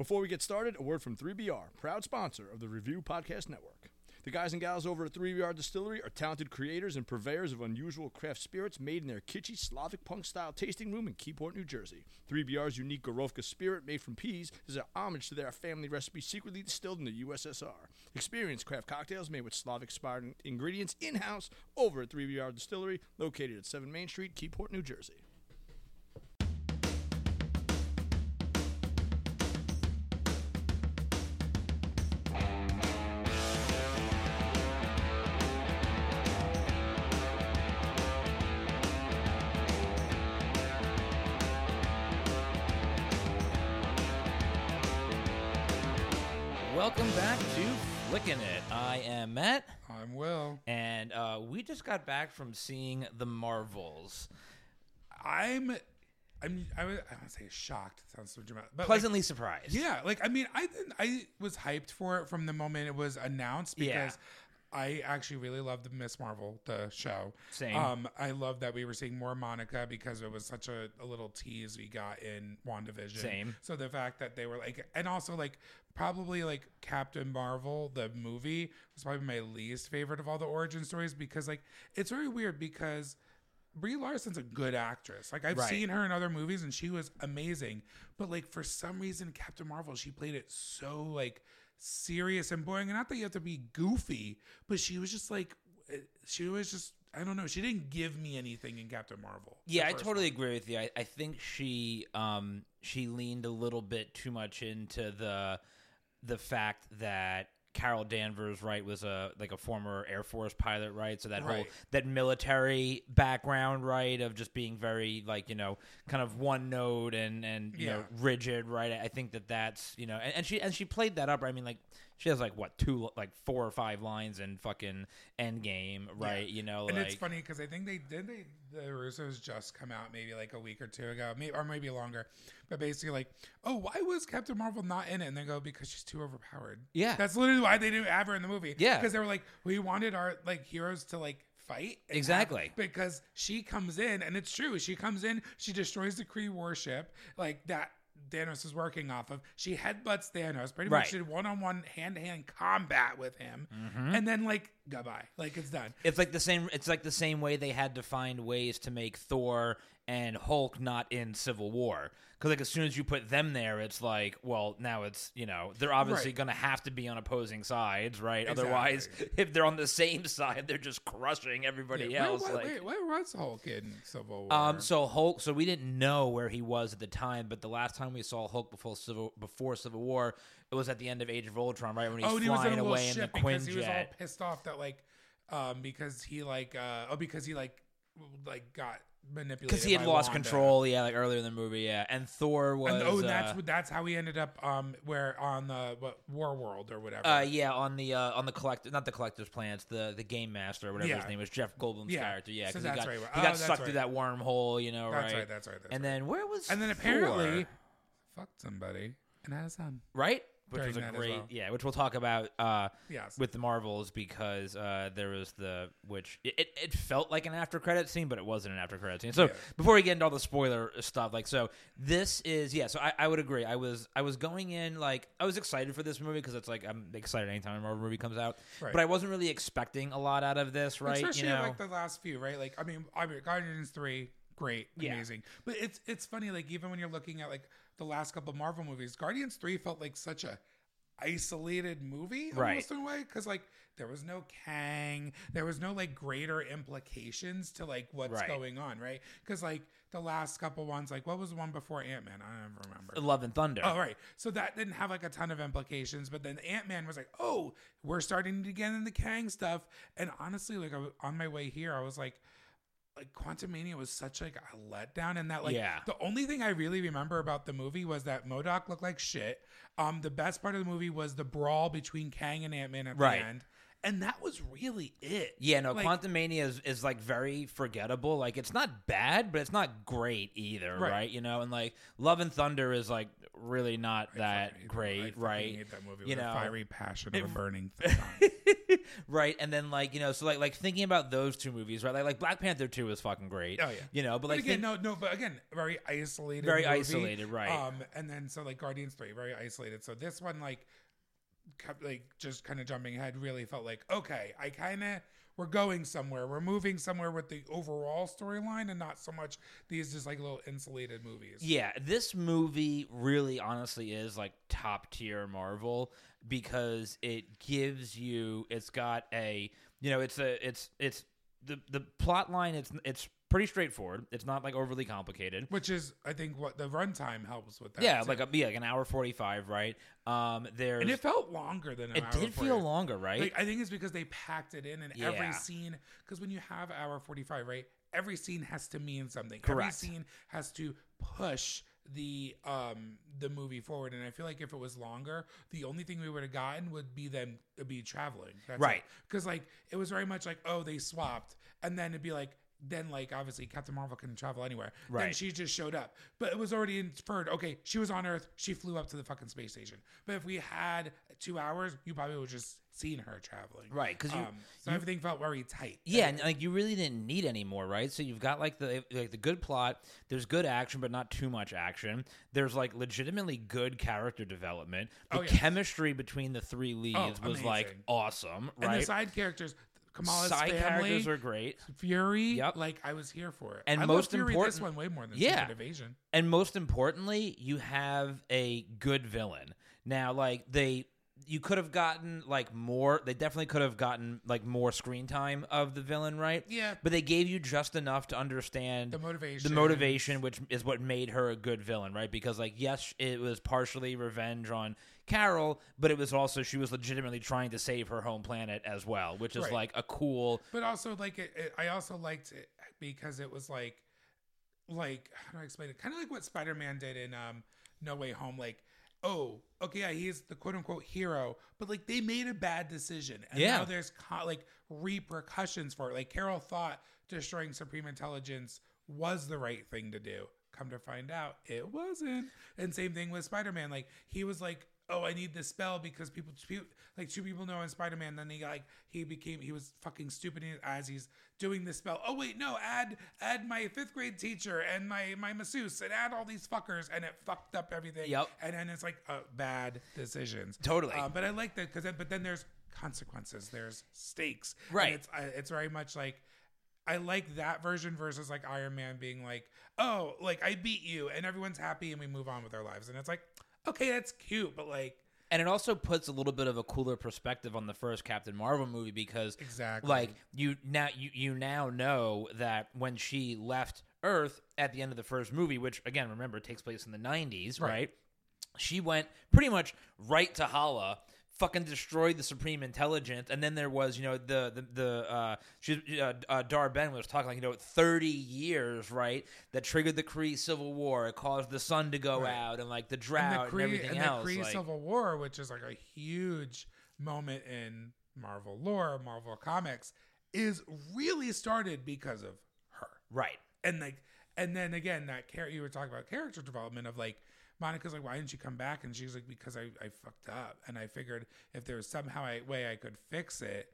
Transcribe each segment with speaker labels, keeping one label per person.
Speaker 1: Before we get started, a word from 3BR, proud sponsor of the Review Podcast Network. The guys and gals over at 3BR Distillery are talented creators and purveyors of unusual craft spirits made in their kitschy Slavic punk style tasting room in Keyport, New Jersey. 3BR's unique Gorovka spirit made from peas is a homage to their family recipe secretly distilled in the USSR. Experience craft cocktails made with Slavic inspired ingredients in house over at 3BR Distillery, located at 7 Main Street, Keyport, New Jersey.
Speaker 2: I am Matt,
Speaker 3: I'm Will.
Speaker 2: and uh, we just got back from seeing the Marvels.
Speaker 3: I'm, I'm, I would, I don't say shocked. It sounds so dramatic, but like,
Speaker 2: Pleasantly surprised.
Speaker 3: yeah, like I mean, I didn't, I was hyped for it from the moment it was announced because. I actually really loved the Miss Marvel, the show.
Speaker 2: Same.
Speaker 3: Um, I love that we were seeing more Monica because it was such a, a little tease we got in WandaVision.
Speaker 2: Same.
Speaker 3: So the fact that they were like, and also like probably like Captain Marvel, the movie was probably my least favorite of all the origin stories because like it's very weird because Brie Larson's a good actress. Like I've
Speaker 2: Right.
Speaker 3: seen her in other movies and she was amazing. But like for some reason, Captain Marvel, she played it so like serious and boring. And not that you have to be goofy, but she was just like she was just I don't know. She didn't give me anything in Captain Marvel.
Speaker 2: Yeah, I totally
Speaker 3: one.
Speaker 2: agree with you. I, I think she um she leaned a little bit too much into the the fact that Carol Danvers, right, was a like a former Air Force pilot, right? So that whole that military background, right, of just being very like you know kind of one note and and you know rigid, right? I think that that's you know and, and she and she played that up. I mean, like she has like what two like four or five lines in fucking Endgame, right? You know,
Speaker 3: And
Speaker 2: like
Speaker 3: it's funny because I think they did they the Russos just come out maybe like a week or two ago, maybe or maybe longer. But basically, like, oh, why was Captain Marvel not in it? And they go because she's too overpowered.
Speaker 2: Yeah.
Speaker 3: that's literally why they didn't have her in the movie.
Speaker 2: Yeah.
Speaker 3: because they were like, we wanted our like heroes to like fight
Speaker 2: Exactly.
Speaker 3: because she comes in and it's true. She comes in, she destroys the Kree warship like that. Thanos is working off of. She headbutts Thanos, pretty
Speaker 2: Right.
Speaker 3: much did one on one hand to hand combat with him,
Speaker 2: Mm-hmm.
Speaker 3: and then like goodbye, like it's done.
Speaker 2: It's like the same. It's like the same way they had to find ways to make Thor and Hulk not in Civil War. Because like as soon as you put them there, it's like, well, now it's you know they're obviously
Speaker 3: Right.
Speaker 2: going to have to be on opposing sides, right? Otherwise, if they're on the same side, they're just crushing everybody
Speaker 3: Yeah,
Speaker 2: else.
Speaker 3: Wait,
Speaker 2: like,
Speaker 3: wait, where was Hulk in Civil War?
Speaker 2: um, so Hulk. So we didn't know where he was at the time, but the last time we saw Hulk before Civil before Civil War, it was at the end of Age of Ultron, right when he's
Speaker 3: oh, and he was
Speaker 2: flying
Speaker 3: in
Speaker 2: away in the Quinjet.
Speaker 3: he was all pissed off that like, um, because he like, uh, oh, because he like, like got manipulated
Speaker 2: because he had lost
Speaker 3: Wanda.
Speaker 2: control, yeah, like earlier in the movie, yeah. And Thor was,
Speaker 3: And, oh, that's
Speaker 2: uh,
Speaker 3: that's how he ended up, um, where on the what War World or whatever.
Speaker 2: uh, yeah, on the uh, on the collector, not the collector's plans, the the game master, or whatever
Speaker 3: Yeah.
Speaker 2: his name was, Jeff Goldblum's
Speaker 3: Yeah.
Speaker 2: character, yeah, because
Speaker 3: that's
Speaker 2: he got
Speaker 3: right.
Speaker 2: he
Speaker 3: Oh,
Speaker 2: got
Speaker 3: that's
Speaker 2: sucked through that wormhole, you know,
Speaker 3: that's
Speaker 2: right?
Speaker 3: right. That's right. That's
Speaker 2: and
Speaker 3: right.
Speaker 2: then where was
Speaker 3: and then
Speaker 2: Thor?
Speaker 3: apparently fucked somebody and had a son.
Speaker 2: right, which was a great,
Speaker 3: well.
Speaker 2: yeah, which we'll talk about uh,
Speaker 3: Yes.
Speaker 2: with the Marvels because uh, there was the which it, it, felt like an after credit scene, but it wasn't an after credit scene. So
Speaker 3: Yeah.
Speaker 2: before we get into all the spoiler stuff, like so, this is yeah. So I, I would agree. I was I was going in like I was excited for this movie because it's like I'm excited anytime a Marvel movie comes out,
Speaker 3: Right.
Speaker 2: but I wasn't really expecting a lot out of this, right?
Speaker 3: Especially
Speaker 2: you know,
Speaker 3: like the last few, right? Like I mean, I mean, Guardians three, great,
Speaker 2: Yeah.
Speaker 3: amazing. But it's it's funny, like even when you're looking at like the last couple of Marvel movies, Guardians three felt like such a isolated movie
Speaker 2: Right.
Speaker 3: in a way because like there was no Kang, there was no like greater implications to like what's
Speaker 2: Right.
Speaker 3: going on, right? Because like the last couple ones, like what was the one before Ant Man? I don't remember.
Speaker 2: Love and Thunder.
Speaker 3: Oh, right. So that didn't have like a ton of implications, but then Ant Man was like, "Oh, we're starting to get into Kang stuff." And honestly, like I was, on my way here, I was like, like Quantumania was such like a letdown, and that like
Speaker 2: Yeah.
Speaker 3: the only thing I really remember about the movie was that MODOK looked like shit. Um, the best part of the movie was the brawl between Kang and Ant Man at
Speaker 2: Right.
Speaker 3: the end. And that was really it.
Speaker 2: Yeah, no,
Speaker 3: Like,
Speaker 2: Quantumania is, is like very forgettable. Like it's not bad, but it's not great either,
Speaker 3: Right.
Speaker 2: right? You know, and like Love and Thunder is like really not
Speaker 3: I
Speaker 2: that
Speaker 3: fucking hate I
Speaker 2: great,
Speaker 3: fucking
Speaker 2: right?
Speaker 3: hate that movie
Speaker 2: You
Speaker 3: with
Speaker 2: know,
Speaker 3: a fiery passion of a burning thing.
Speaker 2: right? And then like you know, so like like thinking about those two movies, right? Like like Black Panther two is fucking great.
Speaker 3: Oh, yeah.
Speaker 2: you know, but
Speaker 3: But
Speaker 2: like
Speaker 3: again,
Speaker 2: think-
Speaker 3: no, no, but again, very isolated.
Speaker 2: Very
Speaker 3: movie.
Speaker 2: isolated, right.
Speaker 3: Um, and then so like Guardians three, very isolated. So this one, like, kept like just kind of jumping ahead, really felt like okay, I kind of we're going somewhere, we're moving somewhere with the overall storyline, and not so much these just like little insulated movies.
Speaker 2: Yeah, this movie really honestly is like top tier Marvel because it gives you it's got a you know, it's a it's it's the the plot line it's it's pretty straightforward. It's not like overly complicated.
Speaker 3: Which is, I think, what the runtime helps with that.
Speaker 2: Yeah,
Speaker 3: too.
Speaker 2: like a, yeah, like an hour 45, right? Um there's
Speaker 3: and it felt longer than an
Speaker 2: it did feel longer, right?
Speaker 3: Like I think it's because they packed it in, and every scene. Because when you have hour forty five, right? Every scene has to mean something.
Speaker 2: Correct.
Speaker 3: Every scene has to push the um the movie forward. And I feel like if it was longer, the only thing we would have gotten would be them be traveling.
Speaker 2: Right.
Speaker 3: Because like it was very much like oh they swapped, and then it'd be like. Then, like, obviously, Captain Marvel can travel anywhere.
Speaker 2: Right.
Speaker 3: Then she just showed up. But it was already inferred, okay, she was on Earth. She flew up to the fucking space station. But if we had two hours, you probably would just seen her traveling.
Speaker 2: Right, 'cause you-
Speaker 3: um, so everything felt very tight.
Speaker 2: Yeah, and like you really didn't need any more, right? So you've got like the like the good plot. There's good action, but not too much action. There's like legitimately good character development. The
Speaker 3: Oh, yeah.
Speaker 2: chemistry between the three leads was like awesome,
Speaker 3: And the side characters, Kamala's
Speaker 2: Side
Speaker 3: family,
Speaker 2: characters are great,
Speaker 3: Fury.
Speaker 2: Yep.
Speaker 3: Like I was here for it.
Speaker 2: And
Speaker 3: I
Speaker 2: most
Speaker 3: love Fury this
Speaker 2: important-
Speaker 3: one way more than
Speaker 2: Yeah.
Speaker 3: Secret Invasion.
Speaker 2: and most importantly, you have a good villain. Now, like they. You could have gotten like more. They definitely could have gotten like more screen time of the villain, right?
Speaker 3: Yeah.
Speaker 2: But they gave you just enough to understand
Speaker 3: The motivation.
Speaker 2: the motivation which is what made her a good villain right because like yes it was partially revenge on carol but it was also she was legitimately trying to save her home planet as well which is
Speaker 3: Right.
Speaker 2: like a cool
Speaker 3: But also, like, it, it, I also liked it because it was like, like how do I explain it? Kind of like what Spider Man did in um, No Way Home. Like, oh, okay, yeah, he's the quote unquote hero, but like they made a bad decision, and
Speaker 2: Yeah.
Speaker 3: now there's co- like repercussions for it. Like Carol thought destroying Supreme Intelligence was the right thing to do. Come to find out, it wasn't. And same thing with Spider Man. Like he was like, "Oh, I need this spell because people, like two people know in Spider Man." Then he like he became he was fucking stupid as he's doing this spell. Oh wait, no, add add my fifth grade teacher and my my masseuse and add all these fuckers, and it fucked up everything.
Speaker 2: Yep.
Speaker 3: And then it's like uh, bad decisions.
Speaker 2: Totally.
Speaker 3: Uh, but I like that because then, but then there's consequences. There's stakes. And
Speaker 2: Right.
Speaker 3: it's I, it's very much like. I like that version versus like Iron Man being like, oh, like I beat you and everyone's happy and we move on with our lives. And it's like, okay, that's cute, but like,
Speaker 2: and it also puts a little bit of a cooler perspective on the first captain marvel movie because
Speaker 3: Exactly.
Speaker 2: like you now you, you now know that when she left earth at the end of the first movie which again remember takes place in the 90s right,
Speaker 3: Right.
Speaker 2: she went pretty much right to Hala, fucking destroyed the Supreme Intelligence, and then there was, you know, the the the uh, she uh, uh, Dar-Benn was talking like, you know, thirty years, right, that triggered the Kree Civil War. It caused the sun to go
Speaker 3: Right.
Speaker 2: out and like the
Speaker 3: and
Speaker 2: drought
Speaker 3: the
Speaker 2: and, everything
Speaker 3: and
Speaker 2: else.
Speaker 3: the Kree
Speaker 2: like-
Speaker 3: Civil War, which is like a huge moment in Marvel lore, Marvel comics, is really started because of her.
Speaker 2: right.
Speaker 3: and like and then again that character you were talking about character development of like Monica's like why didn't you come back and she's like because I, I fucked up and I figured if there was somehow a way I could fix it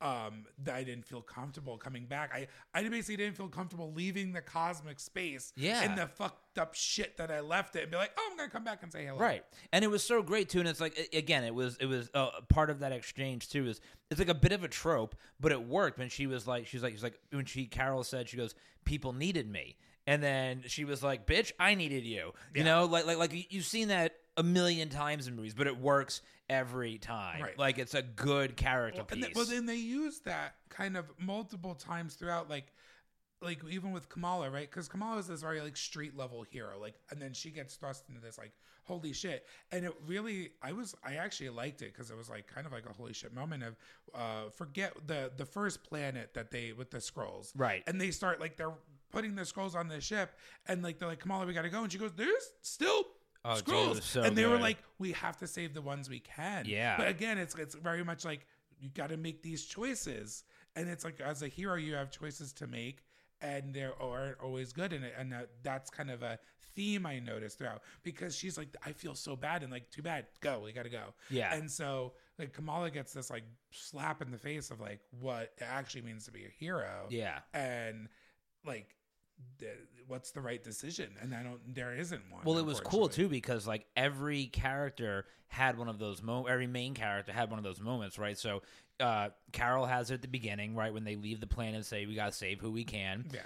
Speaker 3: um that I didn't feel comfortable coming back I I basically didn't feel comfortable leaving the cosmic space
Speaker 2: Yeah.
Speaker 3: in the fucked up shit that I left it and be like oh I'm gonna come back and say hello
Speaker 2: Right, and it was so great too. And it's like again, it was it was uh, part of that exchange too. Is it's like a bit of a trope, but it worked when she was like she's like she's like when she Carol said she goes people needed me, and then she was like bitch I needed you. You
Speaker 3: Yeah.
Speaker 2: know, like like like you- you've seen that a million times in movies, but it works every time.
Speaker 3: Right.
Speaker 2: Like it's a good character
Speaker 3: well, and
Speaker 2: piece.
Speaker 3: then, well then they use that kind of multiple times throughout like like even with Kamala, right? Because Kamala is this very like street level hero, like, and then she gets thrust into this like holy shit, and it really, I was, I actually liked it because it was like kind of like a holy shit moment of, uh, forget the the first planet that they with the Skrulls,
Speaker 2: Right.
Speaker 3: And they start like they're putting the Skrulls on the ship, and like they're like Kamala, we gotta go, and she goes, there's still.
Speaker 2: Oh, dude, it
Speaker 3: Skrulls,
Speaker 2: was so
Speaker 3: and they were
Speaker 2: good.
Speaker 3: like, "We have to save the ones we can."
Speaker 2: Yeah.
Speaker 3: but again, it's it's very much like you got to make these choices, and it's like as a hero, you have choices to make, and they aren't always good in it, and that, that's kind of a theme I noticed throughout because she's like, I feel so bad, and like, too bad, go, we got to go,
Speaker 2: Yeah.
Speaker 3: and so like Kamala gets this like slap in the face of like what it actually means to be a hero,
Speaker 2: yeah.
Speaker 3: and like. What's the right decision? And I don't. There isn't one.
Speaker 2: Well, it was cool too because like every character had one of those moments. Every main character had one of those moments, right? So uh, Carol has it at the beginning, right when they leave the planet and say we gotta save who we can.
Speaker 3: Yeah.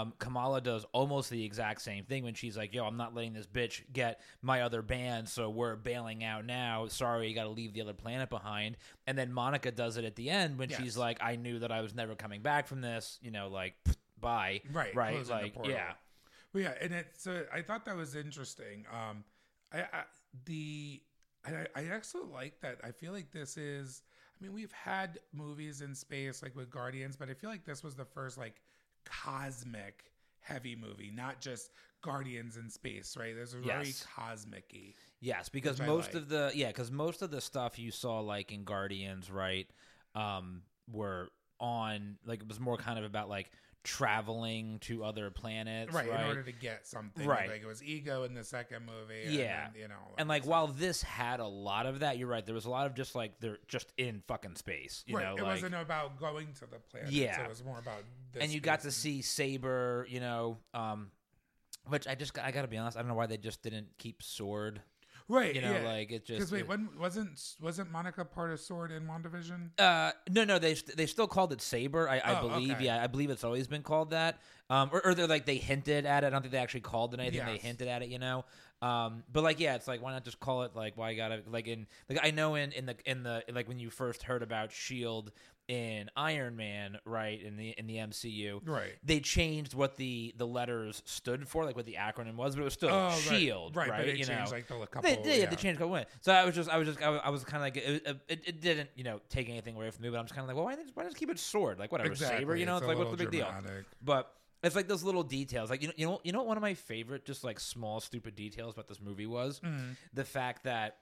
Speaker 2: Um, Kamala does almost the exact same thing when she's like, "Yo, I'm not letting this bitch get my other band, so we're bailing out now. Sorry, you got to leave the other planet behind." And then Monica does it at the end when
Speaker 3: Yes.
Speaker 2: she's like, "I knew that I was never coming back from this. You know, like bye."
Speaker 3: Right,
Speaker 2: Right. Like, yeah.
Speaker 3: Well, yeah, and it so I thought that was interesting. Um, I, I the I, I also like that. I feel like this is. I mean, we've had movies in space like with Guardians, but I feel like this was the first like cosmic heavy movie, not just Guardians in space. Right? There's a very
Speaker 2: Yes.
Speaker 3: cosmic-y.
Speaker 2: Yes, because most
Speaker 3: like.
Speaker 2: of the yeah, because most of the stuff you saw like in Guardians, right, um, were on like it was more kind of about like traveling to other planets,
Speaker 3: Right,
Speaker 2: right?
Speaker 3: in order to get something.
Speaker 2: Right.
Speaker 3: Like it was ego in the second movie.
Speaker 2: Yeah.
Speaker 3: then, you know.
Speaker 2: and like while this had a lot of that, you're right. There was a lot of just like they're just in fucking space, you
Speaker 3: right,
Speaker 2: know,
Speaker 3: it
Speaker 2: like
Speaker 3: wasn't about going to the planet.
Speaker 2: Yeah.
Speaker 3: it was more about.
Speaker 2: And you got to see Saber, you know, um, which I just I got to be honest, I don't know why they just didn't keep Sword,
Speaker 3: right?
Speaker 2: you know,
Speaker 3: yeah.
Speaker 2: like it just
Speaker 3: Because wait,
Speaker 2: it-
Speaker 3: wasn't wasn't wasn't Monica part of Sword in WandaVision?
Speaker 2: Uh, no, no, they they still called it Saber. I, I
Speaker 3: Oh,
Speaker 2: believe.
Speaker 3: okay.
Speaker 2: Yeah, I believe it's always been called that. Um, or, or they're like they hinted at it. I don't think they actually called it anything. They hinted at it, you know. Um, but like, yeah, it's like why not just call it like why you gotta like in like I know in in the in the like when you first heard about Shield in Iron Man, right in the in the MCU,
Speaker 3: Right.
Speaker 2: they changed what the the letters stood for, like what the acronym was, but it was still
Speaker 3: Oh.
Speaker 2: Shield,
Speaker 3: right?
Speaker 2: right?
Speaker 3: But they
Speaker 2: you
Speaker 3: changed
Speaker 2: know,
Speaker 3: like the couple.
Speaker 2: they did.
Speaker 3: yeah.
Speaker 2: They changed a couple. So I was just, I was just, I was, I was kind of like, it, it, it didn't, you know, take anything away from me. But I'm just kind of like, well, why not, why just keep it sword? Like whatever,
Speaker 3: exactly.
Speaker 2: saber. You know, it's,
Speaker 3: a
Speaker 2: like what's the big deal? But it's like those little details. Like you know, you know, you know what one of my favorite, just like small, stupid details about this movie was
Speaker 3: Mm-hmm.
Speaker 2: the fact that.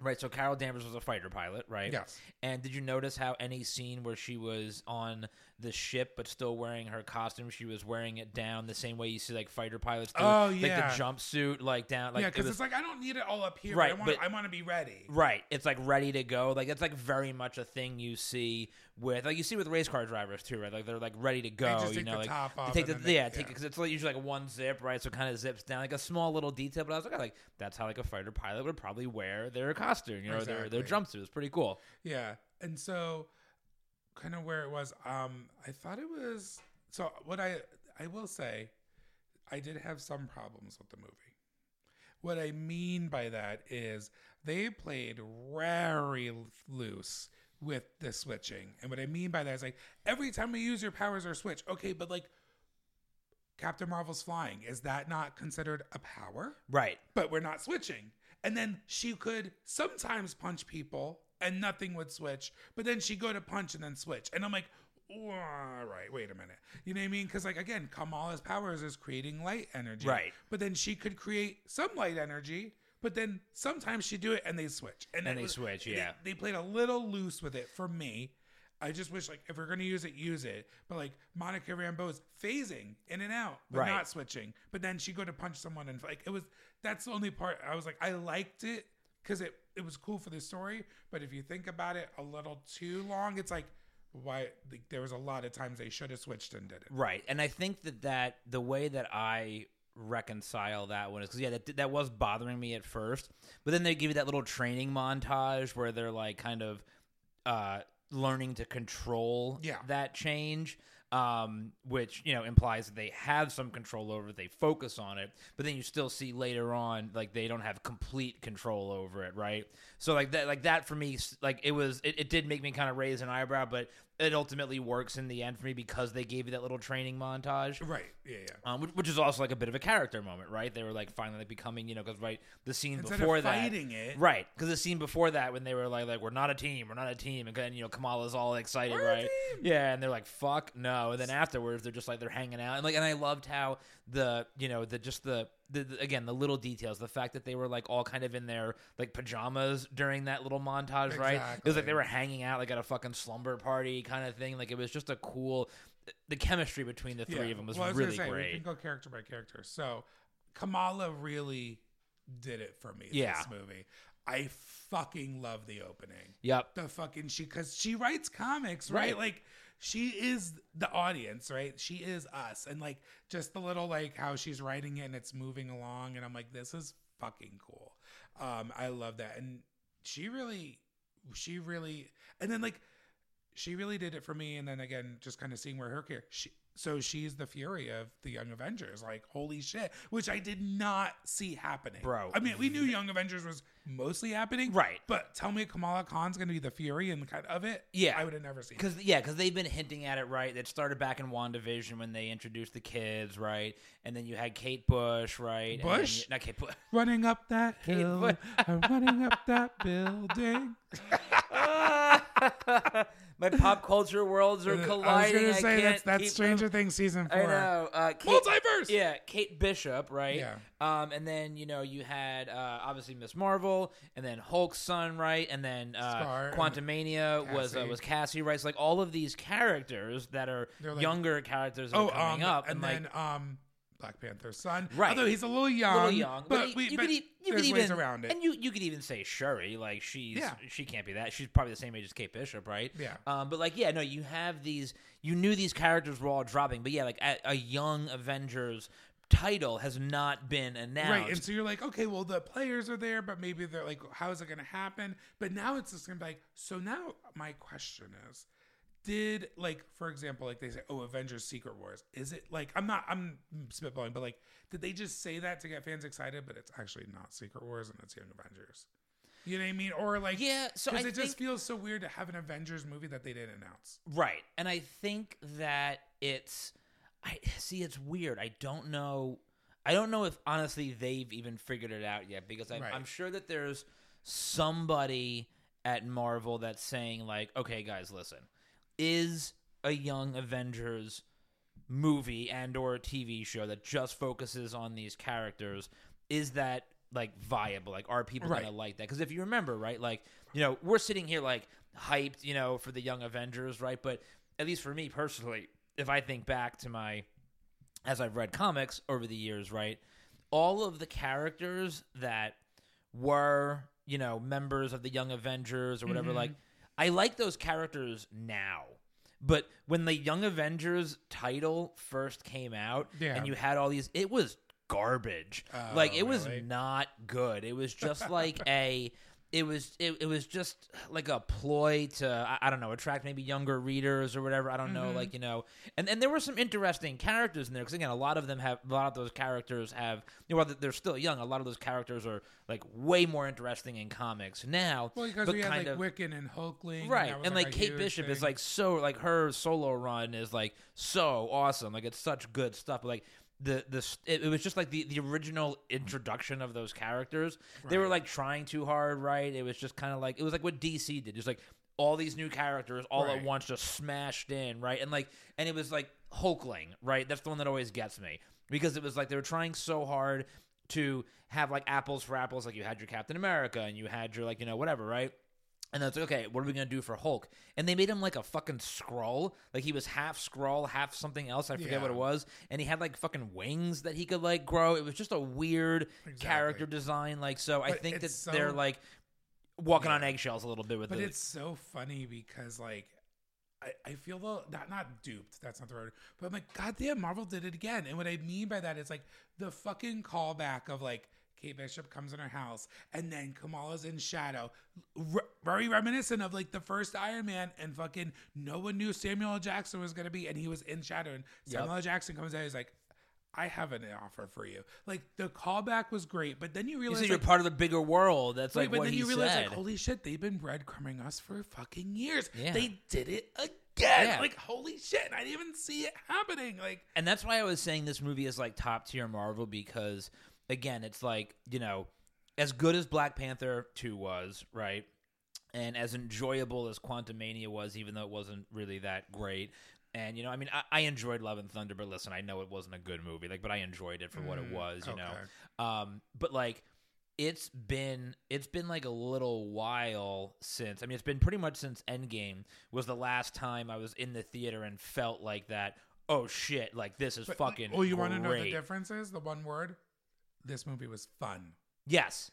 Speaker 2: Right, so Carol Danvers was a fighter pilot, right?
Speaker 3: Yes.
Speaker 2: And did you notice how any scene where she was on the ship but still wearing her costume, she was wearing it down the same way you see like fighter pilots do,
Speaker 3: Oh,
Speaker 2: like the jumpsuit, like down, like
Speaker 3: yeah,
Speaker 2: it
Speaker 3: because
Speaker 2: was-
Speaker 3: it's like I don't need it all up here.
Speaker 2: Right,
Speaker 3: Right. I want.
Speaker 2: but-
Speaker 3: I want to be ready.
Speaker 2: Right. It's like ready to go. Like it's like very much a thing you see with like you see with race car drivers too, right? Like they're like ready to go. you
Speaker 3: take
Speaker 2: know,
Speaker 3: the
Speaker 2: like
Speaker 3: top
Speaker 2: they take the
Speaker 3: they-
Speaker 2: yeah, take
Speaker 3: yeah.
Speaker 2: because it's like usually like one zip, right? So it kind of zips down like a small little detail. But I was like, like that's how like a fighter pilot would probably wear their costume, you know, their their jumpsuit. It's pretty cool.
Speaker 3: Yeah, and so kind of where it was. Um, I thought it was. So what I I will say, I did have some problems with the movie. What I mean by that is they played very loose with the switching, and what I mean by that is like every time you use your powers or switch, okay, but like Captain Marvel's flying, is that not considered a power?
Speaker 2: Right.
Speaker 3: but we're not switching. And then she could sometimes punch people and nothing would switch, but then she'd go to punch and then switch. And I'm like, all right, wait a minute. You know what I mean? Because, like, again, Kamala's powers is creating light energy.
Speaker 2: Right.
Speaker 3: But then she could create some light energy, but then sometimes she'd do it and they switch.
Speaker 2: And
Speaker 3: it
Speaker 2: they switch, yeah.
Speaker 3: They, played a little loose with it for me. I just wish, like, if we're going to use it, use it. But, like, Monica Rambeau's phasing in and out, but
Speaker 2: Right.
Speaker 3: not switching. But then she'd go to punch someone and like it was that's the only part I was like I liked it because it it was cool for the story. But if you think about it a little too long, it's like why like, there was a lot of times they should have switched and did it.
Speaker 2: Right, and I think that that the way that I reconcile that one is because yeah, that that was bothering me at first, but then they give you that little training montage where they're like kind of uh, learning to control
Speaker 3: Yeah.
Speaker 2: that change. Um, which you know implies that they have some control over it, they focus on it, but then you still see later on like they don't have complete control over it, right? So like that, like that for me, like it was, it, it did make me kind of raise an eyebrow, but it ultimately works in the end for me because they gave you that little training montage.
Speaker 3: Right. Yeah. Yeah.
Speaker 2: Um, which, which is also like a bit of a character moment, right? They were like finally like becoming, you know, because right the scene
Speaker 3: Instead
Speaker 2: before
Speaker 3: of
Speaker 2: that,
Speaker 3: fighting it,
Speaker 2: right? Because the scene before that when they were like, like we're not a team, we're not a team, and then you know Kamala's all excited,
Speaker 3: We're
Speaker 2: right? Yeah, and they're like, fuck no, and then afterwards they're just like they're hanging out, and like, and I loved how the you know the just the the, the again the little details, the fact that they were like all kind of in their like pajamas during that little montage, right? It was like they were hanging out like at a fucking slumber party kind of thing. Like it was just a cool. The chemistry between the three of them was,
Speaker 3: Well, I
Speaker 2: really
Speaker 3: say, We
Speaker 2: great.
Speaker 3: can go character by character. So Kamala really did it for me.
Speaker 2: Yeah.
Speaker 3: This movie. I fucking love the opening.
Speaker 2: Yep.
Speaker 3: The fucking she because she writes comics, right?
Speaker 2: Right.
Speaker 3: Like she is the audience, right? She is us, and like just the little like how she's writing it and it's moving along, and I'm like, this is fucking cool. Um, I love that, and she really, she really, and then like she really did it for me. And then again, just kind of seeing where her character, she, so she's the Fury of the Young Avengers. Like, holy shit, which I did not see happening,
Speaker 2: Bro.
Speaker 3: I mean, we knew Young Avengers was mostly happening,
Speaker 2: Right.
Speaker 3: But tell me, Kamala Khan's going to be the Fury and kind of it.
Speaker 2: Yeah.
Speaker 3: I would have never seen. it.
Speaker 2: Because yeah, because they've been hinting at it, right? It started back in WandaVision when they introduced the kids, right? And then you had Kate Bush, right? And
Speaker 3: Bush?
Speaker 2: you- not Kate Bush.
Speaker 3: Running up that hill,
Speaker 2: Bush.
Speaker 3: Uh, running up that building.
Speaker 2: My pop culture worlds are colliding.
Speaker 3: I was going to say that's that's Stranger Things season four.
Speaker 2: I know. Uh, Kate,
Speaker 3: Multiverse.
Speaker 2: Yeah, Kate Bishop, right?
Speaker 3: Yeah.
Speaker 2: Um, and then you know you had uh, obviously Miss Marvel, and then Hulk's son, right? And then uh,
Speaker 3: Scar and
Speaker 2: Quantumania was uh, was Cassie, right? So like all of these characters that are
Speaker 3: like-
Speaker 2: younger characters that
Speaker 3: Oh,
Speaker 2: are coming
Speaker 3: um,
Speaker 2: up,
Speaker 3: and
Speaker 2: like,
Speaker 3: then um, Black Panther's son.
Speaker 2: Right.
Speaker 3: Although he's a little young,
Speaker 2: little young,
Speaker 3: but,
Speaker 2: you-
Speaker 3: we,
Speaker 2: you
Speaker 3: but
Speaker 2: could, e- you could even
Speaker 3: around it.
Speaker 2: and you you could even say Shuri, like she's
Speaker 3: Yeah.
Speaker 2: she can't be that. She's probably the same age as Kate Bishop, right?
Speaker 3: Yeah.
Speaker 2: Um, but like yeah, no, you have these. You knew these characters were all dropping, but yeah, like a, a young Avengers title has not been announced.
Speaker 3: Right, and so you're like, okay, well, the players are there, but maybe they're like, how is it going to happen? But now it's just going to be like, so now my question is, did like, for example, like they say, oh, Avengers Secret Wars, is it like, I'm not, I'm spitballing, but like, did they just say that to get fans excited, but it's actually not Secret Wars and it's Young Avengers? You know what I mean? Or like,
Speaker 2: Yeah, so I
Speaker 3: because it just feels so weird to have an Avengers movie that they didn't announce.
Speaker 2: Right. And I think that it's I see it's weird. I don't know I don't know if honestly they've even figured it out yet because I,
Speaker 3: Right.
Speaker 2: I'm sure that there's somebody at Marvel that's saying like, okay, guys, listen, is a Young Avengers movie and or a TV show that just focuses on these characters is that like viable like are people
Speaker 3: Right.
Speaker 2: gonna like that because if you remember right like you know we're sitting here like hyped you know for the young avengers right but at least for me personally if i think back to my as i've read comics over the years right all of the characters that were you know members of the young avengers or whatever
Speaker 3: Mm-hmm.
Speaker 2: like i like those characters now but when the young avengers title first came out
Speaker 3: Yeah.
Speaker 2: and you had all these it was garbage.
Speaker 3: Oh,
Speaker 2: like it was not good. It was just like a it was it, it was just like a ploy to I, I don't know attract maybe younger readers or whatever. I don't know
Speaker 3: Mm-hmm.
Speaker 2: like you know. And and there were some interesting characters in there because again a lot of them have a lot of those characters have you know while they're still young a lot of those characters are like way more interesting in comics now
Speaker 3: Well, because we had
Speaker 2: kind
Speaker 3: like
Speaker 2: of
Speaker 3: Wiccan and Hulkling,
Speaker 2: right
Speaker 3: was,
Speaker 2: and like,
Speaker 3: a
Speaker 2: kate bishop is like so like her solo run is like so awesome. Like it's such good stuff. But like the the it, it was just like the the original introduction of those characters. They were like trying too hard right? It was just kind of like it was like what dc did just like all these new characters all at once just smashed in right? And like and it was like hulkling right? That's the one that always gets me because it was like they were trying so hard to have like apples for apples like you had your captain america and you had your like you know whatever right and that's like, okay, what are we gonna do for Hulk? And they made him like a fucking Skrull, like he was half Skrull, half something else. I forget what it was. And he had like fucking wings that he could like grow. It was just a weird character design. Like, so I
Speaker 3: But
Speaker 2: think that
Speaker 3: it's so-
Speaker 2: they're like walking on eggshells a little bit with
Speaker 3: But
Speaker 2: it.
Speaker 3: it's so funny because like I, I feel though not not duped, that's not the word. But I'm like, goddamn, Marvel did it again. And what I mean by that is like the fucking callback of like Kate Bishop comes in her house and then Kamala's in shadow. R- very reminiscent of like the first Iron Man and fucking no one knew Samuel L. Jackson was gonna be and he was in shadow and
Speaker 2: Yep.
Speaker 3: Samuel L. Jackson comes out, he's like I have an offer for you. Like the callback was great, but then you
Speaker 2: you
Speaker 3: realize
Speaker 2: you're
Speaker 3: like,
Speaker 2: part of the bigger world. That's
Speaker 3: Wait,
Speaker 2: like
Speaker 3: but
Speaker 2: what
Speaker 3: then
Speaker 2: he
Speaker 3: you realize,
Speaker 2: said.
Speaker 3: like, holy shit, they've been breadcrumbing us for fucking years.
Speaker 2: Yeah.
Speaker 3: They did it again.
Speaker 2: Yeah.
Speaker 3: Like, holy shit, I didn't even see it happening. Like,
Speaker 2: and that's why I was saying this movie is like top tier Marvel because again, it's like you know, as good as Black Panther two was, right, and as enjoyable as Quantumania was, even though it wasn't really that great. And you know, I mean, I, I enjoyed Love and Thunder, but listen, I know it wasn't a good movie, like, but I enjoyed it for what it
Speaker 3: Mm,
Speaker 2: was, you
Speaker 3: okay.
Speaker 2: know. Um, but like, it's been it's been like a little while since. I mean, it's been pretty much since Endgame was the last time I was in the theater and felt like that. Oh shit! Like this is
Speaker 3: But,
Speaker 2: fucking.
Speaker 3: Oh, you want to know the difference is the one word. This movie was fun.
Speaker 2: Yes,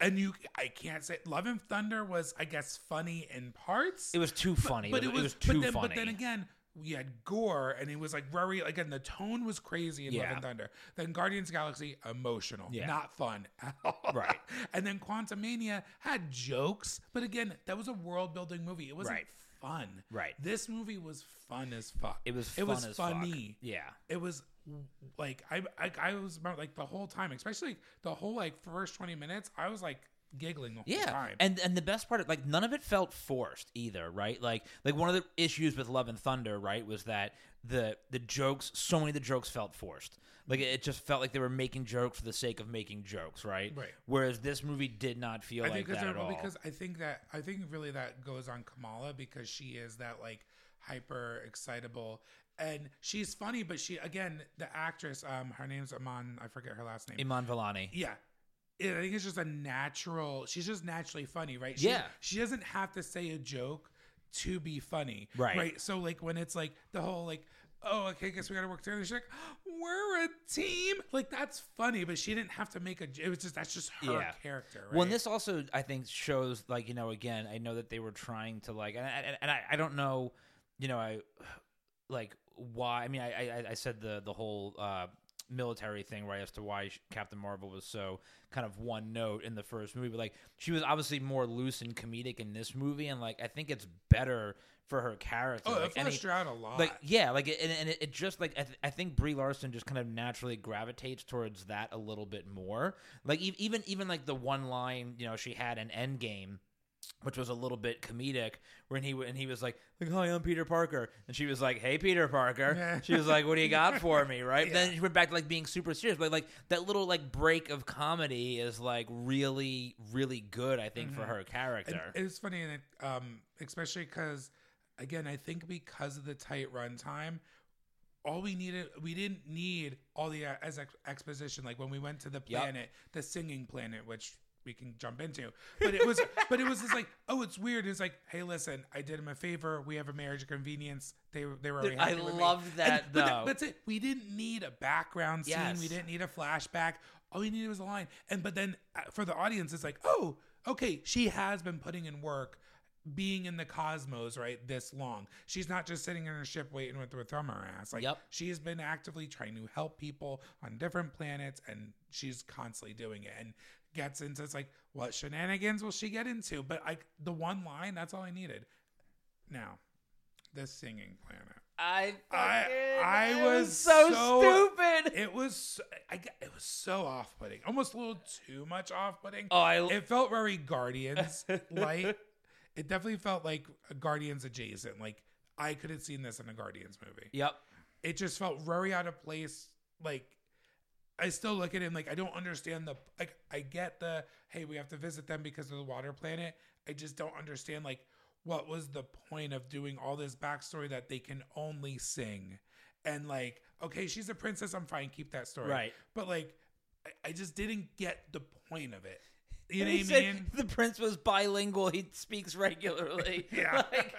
Speaker 3: And you, I can't say Love and Thunder was, I guess, funny in parts.
Speaker 2: it was too funny.
Speaker 3: but
Speaker 2: it, was, it was
Speaker 3: but
Speaker 2: too
Speaker 3: then,
Speaker 2: funny.
Speaker 3: But then again, we had gore, and it was like very again the tone was crazy in Love and Thunder. Then Guardians of the Galaxy emotional,
Speaker 2: Yeah.
Speaker 3: not fun at all.
Speaker 2: Right.
Speaker 3: And then Quantumania had jokes, but again, that was a world building movie. It wasn't
Speaker 2: Right.
Speaker 3: Fun.
Speaker 2: Right.
Speaker 3: This movie was fun as fuck.
Speaker 2: it was.
Speaker 3: It
Speaker 2: Fun
Speaker 3: was
Speaker 2: as fuck.
Speaker 3: funny.
Speaker 2: Yeah.
Speaker 3: It was like I, I I was about like the whole time, especially the whole like first twenty minutes. I was like giggling the whole
Speaker 2: Yeah,
Speaker 3: time.
Speaker 2: and and the best part, like none of it felt forced either, right? Like like one of the issues with Love and Thunder, right, was that the the jokes, so many of the jokes felt forced. Like it just felt like they were making jokes for the sake of making jokes, right?
Speaker 3: Right.
Speaker 2: Whereas this movie did not feel
Speaker 3: I
Speaker 2: like
Speaker 3: think
Speaker 2: that
Speaker 3: because
Speaker 2: at all.
Speaker 3: because I think that I think really that goes on Kamala because she is that like hyper excitable and she's funny, but she again the actress um her name's Iman I forget her last name.
Speaker 2: Iman Vellani.
Speaker 3: yeah. I think it's just a natural. She's just naturally funny, right? She,
Speaker 2: Yeah.
Speaker 3: She doesn't have to say a joke to be funny,
Speaker 2: Right.
Speaker 3: Right. So like when it's like the whole like, oh, okay, guess we got to work together. She's like, we're a team. Like that's funny, but she didn't have to make a. It was just that's just her
Speaker 2: Yeah.
Speaker 3: character, right?
Speaker 2: Well, and this also I think shows like you know again I know that they were trying to like and I, and I, I don't know you know I like why I mean I I, I said the the whole uh, military thing right as to why Captain Marvel was so kind of one note in the first movie. But like she was obviously more loose and comedic in this movie and like I think it's better for her character.
Speaker 3: Oh,
Speaker 2: like,
Speaker 3: it fleshed her out a lot.
Speaker 2: like yeah like it, and, and it, it just like I, th- I think brie larson just kind of naturally gravitates towards that a little bit more. Like e- even even like the one line you know she had in endgame which was a little bit comedic when he and he was like like hi i'm peter parker and she was like hey peter parker she was like what do you got for me right
Speaker 3: Yeah.
Speaker 2: then she went back to like being super serious but like that little like break of comedy is like really really good i think for
Speaker 3: Mhm.
Speaker 2: her
Speaker 3: And
Speaker 2: character
Speaker 3: it's funny, and it, um, especially because, again, I think because of the tight runtime, all we needed, we didn't need all the uh, as ex- exposition. Like when we went to the
Speaker 2: Yep.
Speaker 3: planet, the singing planet, which we can jump into, but it was, but it was just like, oh, it's weird. It's like, hey, listen, I did him a favor. We have a marriage of convenience. They were, they were. already
Speaker 2: I
Speaker 3: love with me.
Speaker 2: loved
Speaker 3: And-
Speaker 2: that,
Speaker 3: but
Speaker 2: though.
Speaker 3: that's it. We didn't need a background scene.
Speaker 2: Yes.
Speaker 3: We didn't need a flashback. All we needed was a line. And but then uh, for the audience, it's like, oh, okay, she has been putting in work, being in the cosmos right this long. She's not just sitting in her ship waiting with her thumb in her ass. Like
Speaker 2: Yep.
Speaker 3: she has been actively trying to help people on different planets, and she's constantly doing it. And gets into it's like, what shenanigans will she get into? But I, the one line, that's all I needed. Now, the singing planet.
Speaker 2: I
Speaker 3: I- I was
Speaker 2: so,
Speaker 3: so-
Speaker 2: stupid.
Speaker 3: It was I, it was so off putting, almost a little too much off putting.
Speaker 2: Oh, I
Speaker 3: It felt very Guardians like. It definitely felt like a Guardians adjacent. Like I could have seen this in a Guardians movie.
Speaker 2: yep.
Speaker 3: It just felt very out of place. Like I still look at it and like I don't understand the like I get the hey we have to visit them because of the water planet. I just don't understand like what was the point of doing all this backstory that they can only sing and like okay she's a princess I'm fine keep that story
Speaker 2: Right.
Speaker 3: but like I, I just didn't get the point of it. You know
Speaker 2: He
Speaker 3: what I
Speaker 2: said
Speaker 3: mean?
Speaker 2: The prince was bilingual. He speaks regularly.
Speaker 3: Yeah.
Speaker 2: Like-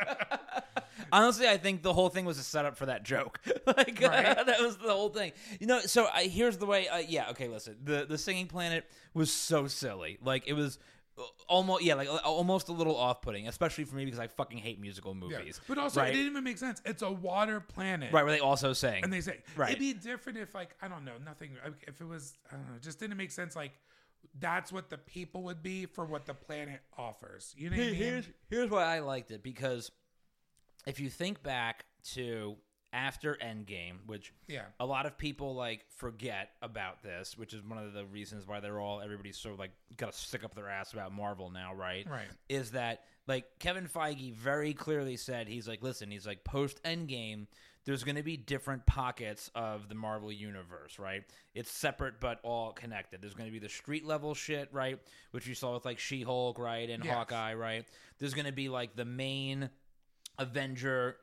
Speaker 2: honestly, I think the whole thing was a setup for that joke. like
Speaker 3: Right.
Speaker 2: that was the whole thing. You know. So I, here's the way. Uh, yeah. Okay. Listen. The the singing planet was so silly. Like it was. uh, Almost, yeah, like uh, almost a little off-putting, especially for me because I fucking hate musical
Speaker 3: Yeah.
Speaker 2: movies.
Speaker 3: But also,
Speaker 2: right?
Speaker 3: it didn't even make sense. It's a water planet.
Speaker 2: right, where they also sang.
Speaker 3: And they say
Speaker 2: Right.
Speaker 3: it'd be different if like I don't know nothing if it was I don't know just didn't make sense like that's what the people would be for what the planet offers. You know what I mean?
Speaker 2: here's here's why I liked it because if you think back to after Endgame, which
Speaker 3: Yeah.
Speaker 2: a lot of people like forget about this, which is one of the reasons why they're all everybody's so like got to stick up their ass about Marvel now, right?
Speaker 3: Right.
Speaker 2: Is that like Kevin Feige very clearly said he's like, listen, he's like post Endgame. There's going to be different pockets of the Marvel universe, right? It's separate but all connected. There's going to be the street level shit, right? Which you saw with like She Hulk, right? And
Speaker 3: Yes.
Speaker 2: Hawkeye, right? There's going to be like the main Avenger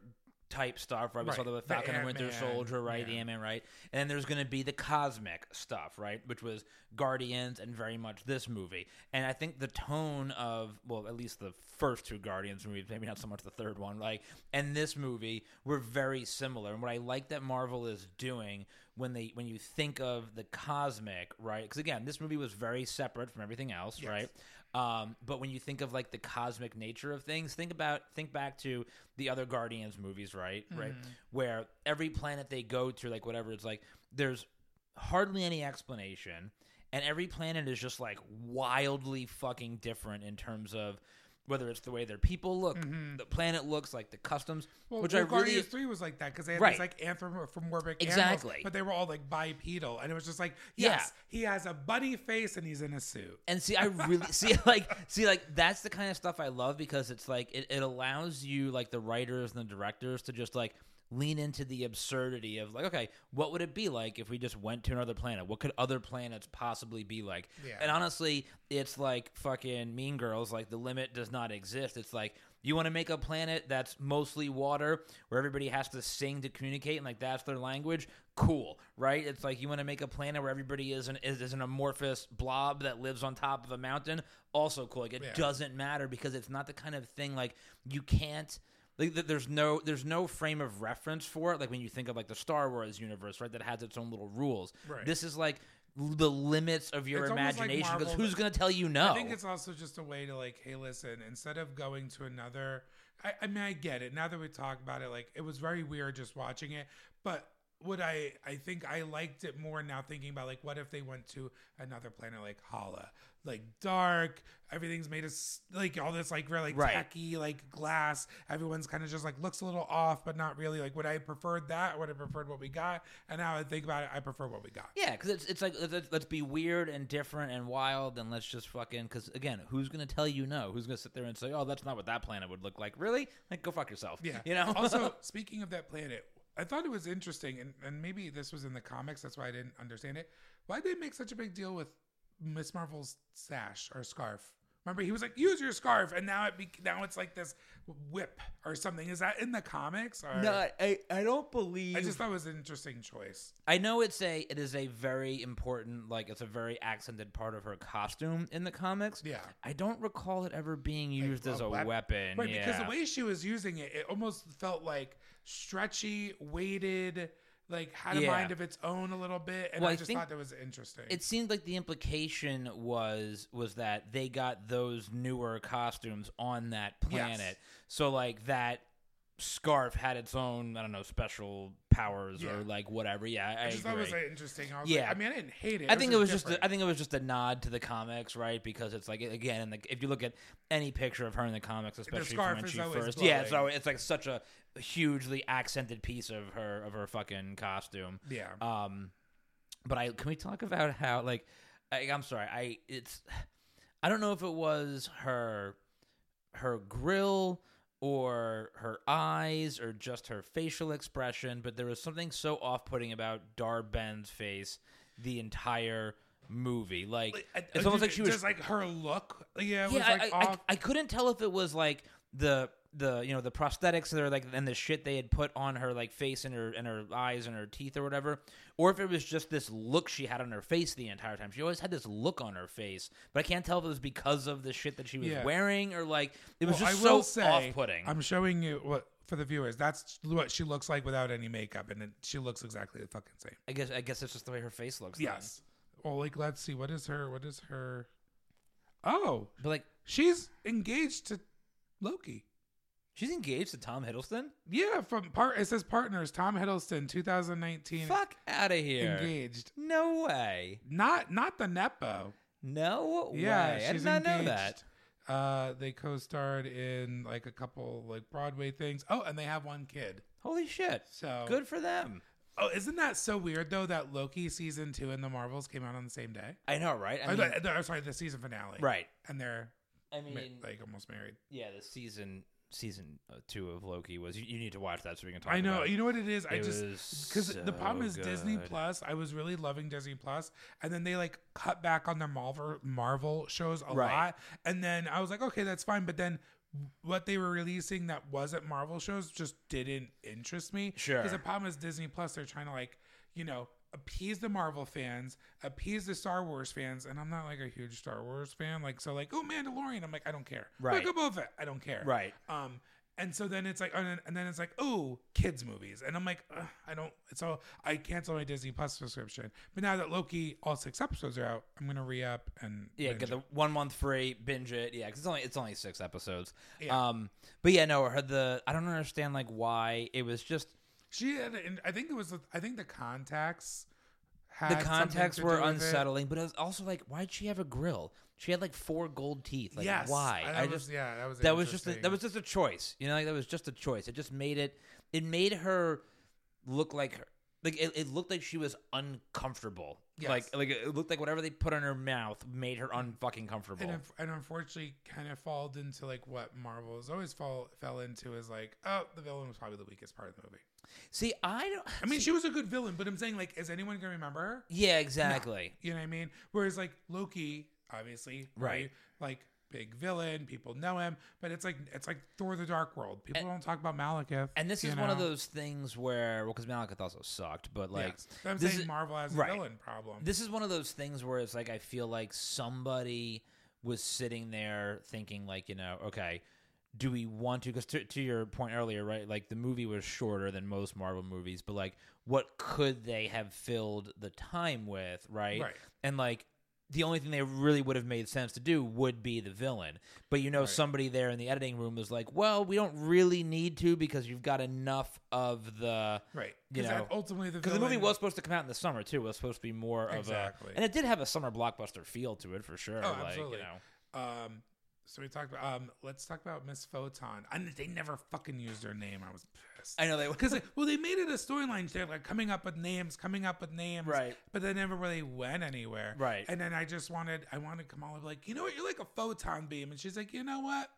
Speaker 2: type stuff, right? We saw the with
Speaker 3: The
Speaker 2: Falcon and Winter Soldier, right? The
Speaker 3: yeah.
Speaker 2: Ant Man, right? And then there's going to be the cosmic stuff, right? Which was Guardians and very much this movie. And I think the tone of, well, at least the first two Guardians movies, maybe not so much the third one, like, and this movie were very similar. And what I like that Marvel is doing when they when you think of the cosmic, right? Because again, this movie was very separate from everything else, right? Um, but when you think of like the cosmic nature of things, think about think back to the other Guardians movies, right? Right, where every planet they go to, like whatever, it's like there's hardly any explanation, and every planet is just like wildly fucking different in terms of whether it's the way their people look, mm-hmm. the planet looks, like the customs,
Speaker 3: Well,
Speaker 2: which
Speaker 3: well,
Speaker 2: I really
Speaker 3: Guardians Three was like that because they had
Speaker 2: Right.
Speaker 3: these like anthropomorphic
Speaker 2: Exactly.
Speaker 3: animals, but they were all like bipedal, and it was just like, yes, he has a bunny face and he's in a suit.
Speaker 2: And see, I really see like see like that's the kind of stuff I love because it's like it, it allows you like the writers and the directors to just like lean into the absurdity of like, okay, what would it be like if we just went to another planet? What could other planets possibly be like?
Speaker 3: Yeah.
Speaker 2: And honestly, it's like fucking Mean Girls. Like the limit does not exist. It's like you want to make a planet that's mostly water, where everybody has to sing to communicate, and like that's their language. Cool, right? It's like you want to make a planet where everybody is an is, is an amorphous blob that lives on top of a mountain. Also cool. Like it
Speaker 3: Yeah.
Speaker 2: doesn't matter because it's not the kind of thing like you can't like th- there's no there's no frame of reference for it like when you think of like the Star Wars universe right that has its own little rules
Speaker 3: Right.
Speaker 2: this is like the limits of your
Speaker 3: It's
Speaker 2: imagination because
Speaker 3: Marvel-
Speaker 2: who's going to tell you no
Speaker 3: I think it's also just a way to like, hey, listen, instead of going to another, I, I mean, I get it. Now that we talk about it, like, it was very weird just watching it, but. Would I? I think I liked it more now. Thinking about like, what if they went to another planet like Hala, like dark. Everything's made of like all this like really like
Speaker 2: Right.
Speaker 3: tacky like glass. Everyone's kind of just like looks a little off, but not really. Like, would I have preferred that? Would I have preferred what we got? And now I think about it, I prefer what we got.
Speaker 2: yeah because it's, it's like let's, let's be weird and different and wild and let's just fucking because again who's going to tell you no who's going to sit there and say oh that's not what that planet would look like really like go fuck yourself
Speaker 3: Yeah.
Speaker 2: you know
Speaker 3: also, speaking of that planet, I thought it was interesting, and, and maybe this was in the comics, that's why I didn't understand it. Why did they make such a big deal with Miss Marvel's sash or scarf? Remember, he was like, "Use your scarf," and now it be, now it's like this whip or something. Is that in the comics? Or
Speaker 2: no I, I don't believe
Speaker 3: I just thought it was an interesting choice.
Speaker 2: I know it's a it is a very important like it's a very accented part of her costume in the comics.
Speaker 3: Yeah.
Speaker 2: I don't recall it ever being used as a
Speaker 3: wep-
Speaker 2: weapon.
Speaker 3: right?
Speaker 2: yeah.
Speaker 3: Because the way she was using it, it almost felt like stretchy, weighted, like had a
Speaker 2: Yeah.
Speaker 3: mind of its own a little bit, and
Speaker 2: Well,
Speaker 3: I just thought that was interesting.
Speaker 2: it seemed like the implication was was that they got those newer costumes on that planet.
Speaker 3: Yes.
Speaker 2: So like that scarf had its own I don't know special powers
Speaker 3: Yeah.
Speaker 2: or like whatever. Yeah, I,
Speaker 3: I just
Speaker 2: agree.
Speaker 3: thought it was like, interesting. I was
Speaker 2: Yeah.
Speaker 3: like, I mean, I didn't hate it.
Speaker 2: I think it was just
Speaker 3: different.
Speaker 2: a, I think it was just a nod to the comics, right? Because it's like again, like if you look at any picture of her in the comics, especially from
Speaker 3: scarf
Speaker 2: when she first, yeah, so it's like such a hugely accented piece of her of her fucking costume.
Speaker 3: Yeah.
Speaker 2: Um, but I can we talk about how like I, I'm sorry, I it's I don't know if it was her her grill or her eyes or just her facial expression, but there was something so off-putting about Dar-Benn's face the entire movie. Like it's
Speaker 3: I
Speaker 2: almost like she was
Speaker 3: just like her look. Yeah, it
Speaker 2: yeah,
Speaker 3: was like
Speaker 2: I, I. I couldn't tell if it was like the the you know the prosthetics that are like and the shit they had put on her like face and her and her eyes and her teeth or whatever, or if it was just this look she had on her face the entire time. She always had this look on her face, but I can't tell if it was because of the shit that she was
Speaker 3: Yeah.
Speaker 2: wearing or like it was
Speaker 3: Well,
Speaker 2: just
Speaker 3: I will
Speaker 2: so
Speaker 3: say,
Speaker 2: off-putting.
Speaker 3: I'm showing you what for the viewers. That's what she looks like without any makeup, and it, she looks exactly the fucking same.
Speaker 2: I guess I guess it's just the way her face looks. then.
Speaker 3: Yes. Well, like let's see. What is her? What is her? Oh,
Speaker 2: but like
Speaker 3: she's engaged to Loki.
Speaker 2: She's engaged to Tom Hiddleston.
Speaker 3: Yeah, from part it says partners. Tom Hiddleston, 2019.
Speaker 2: Fuck out of here!
Speaker 3: engaged.
Speaker 2: No way.
Speaker 3: Not not the nepo.
Speaker 2: No
Speaker 3: Yeah,
Speaker 2: way.
Speaker 3: she's
Speaker 2: I did not
Speaker 3: engaged.
Speaker 2: know that.
Speaker 3: Uh, they co-starred in like a couple like Broadway things. Oh, and they have one kid.
Speaker 2: Holy shit!
Speaker 3: So
Speaker 2: Good for them.
Speaker 3: Oh, isn't that so weird though that Loki season two and the Marvels came out on the same day?
Speaker 2: I know, right? I
Speaker 3: Or
Speaker 2: mean,
Speaker 3: the- the- sorry, the season finale.
Speaker 2: right.
Speaker 3: And they're
Speaker 2: I mean,
Speaker 3: like almost married.
Speaker 2: yeah, the season season uh, two of Loki was. You, you need to watch that so we can talk.
Speaker 3: I know.
Speaker 2: About.
Speaker 3: You know what it is? I
Speaker 2: It
Speaker 3: just
Speaker 2: was
Speaker 3: because the problem
Speaker 2: so
Speaker 3: is Disney. Plus. I was really loving Disney Plus, and then they like cut back on their Marvel Marvel shows a
Speaker 2: Right.
Speaker 3: lot, and then I was like, okay, that's fine. But then what they were releasing that wasn't Marvel shows just didn't interest me.
Speaker 2: Sure.
Speaker 3: Because the problem is Disney Plus, they're trying to like, you know, appease the Marvel fans, appease the Star Wars fans, and I'm not like a huge Star Wars fan. Like, so like, oh Mandalorian, I'm like, I don't care.
Speaker 2: Right.
Speaker 3: Of Boba Fett, I don't care.
Speaker 2: Right.
Speaker 3: Um, and so then it's like, and then, and then it's like, oh, kids movies, and I'm like, I don't. So I cancel my Disney Plus subscription. But now that Loki, all six episodes are out, I'm gonna re up and
Speaker 2: Yeah, get the one month free, binge it. Yeah, 'cause it's only it's only six episodes.
Speaker 3: Yeah.
Speaker 2: Um, but yeah, no, the I don't understand like why it was just
Speaker 3: She had, and I think it was, I think the contacts.
Speaker 2: the contacts were unsettling, but it was also like, why'd she have a grill? She had like four gold teeth. Like,
Speaker 3: yes,
Speaker 2: why?
Speaker 3: That
Speaker 2: I
Speaker 3: was,
Speaker 2: just
Speaker 3: yeah, that was
Speaker 2: that was just a, that was just a choice. You know, like that was just a choice. It just made it. It made her look like her. Like it, it looked like she was uncomfortable.
Speaker 3: Yes.
Speaker 2: Like like it looked like whatever they put on her mouth made her unfucking comfortable.
Speaker 3: and, and unfortunately kind of fall into like what Marvel has always fall fell into is like oh the villain was probably the weakest part of the movie.
Speaker 2: See, I don't.
Speaker 3: I mean
Speaker 2: see-
Speaker 3: she was a good villain, but I'm saying like is anyone gonna remember her?
Speaker 2: yeah, exactly.
Speaker 3: You know what I mean? Whereas like Loki, obviously, right? Like big villain, people know him, but it's like it's like Thor: The Dark World. People don't talk about Malekith.
Speaker 2: And this is one of those things where, well, because Malekith also sucked, but like,
Speaker 3: Yes. I'm
Speaker 2: this
Speaker 3: saying
Speaker 2: is-
Speaker 3: Marvel has a
Speaker 2: right.
Speaker 3: villain problem.
Speaker 2: this is one of those things where it's like I feel like somebody was sitting there thinking, like, you know, okay, do we want to? Because to, to your point earlier, right? Like the movie was shorter than most Marvel movies, but like, what could they have filled the time with, right?
Speaker 3: Right.
Speaker 2: And like. The only thing they really would have made sense to do would be the villain. But you know,
Speaker 3: Right.
Speaker 2: somebody there in the editing room was like, well, we don't really need to because you've got enough of the
Speaker 3: right.
Speaker 2: you know,
Speaker 3: ultimately the
Speaker 2: because the movie was supposed to come out in the summer too. It was supposed to be more of
Speaker 3: Exactly.
Speaker 2: a, and it did have a summer blockbuster feel to it for sure.
Speaker 3: Oh,
Speaker 2: like,
Speaker 3: absolutely.
Speaker 2: You know,
Speaker 3: Um, so we talked about. Um, let's talk about Miss Photon. And they never fucking used her name. I was pissed.
Speaker 2: I know they
Speaker 3: because well, they made it a storyline. They're like coming up with names, coming up with names,
Speaker 2: Right.
Speaker 3: But they never really went anywhere,
Speaker 2: Right.
Speaker 3: And then I just wanted, I wanted Kamala to be like, you know what, you're like a photon beam, and she's like, you know what,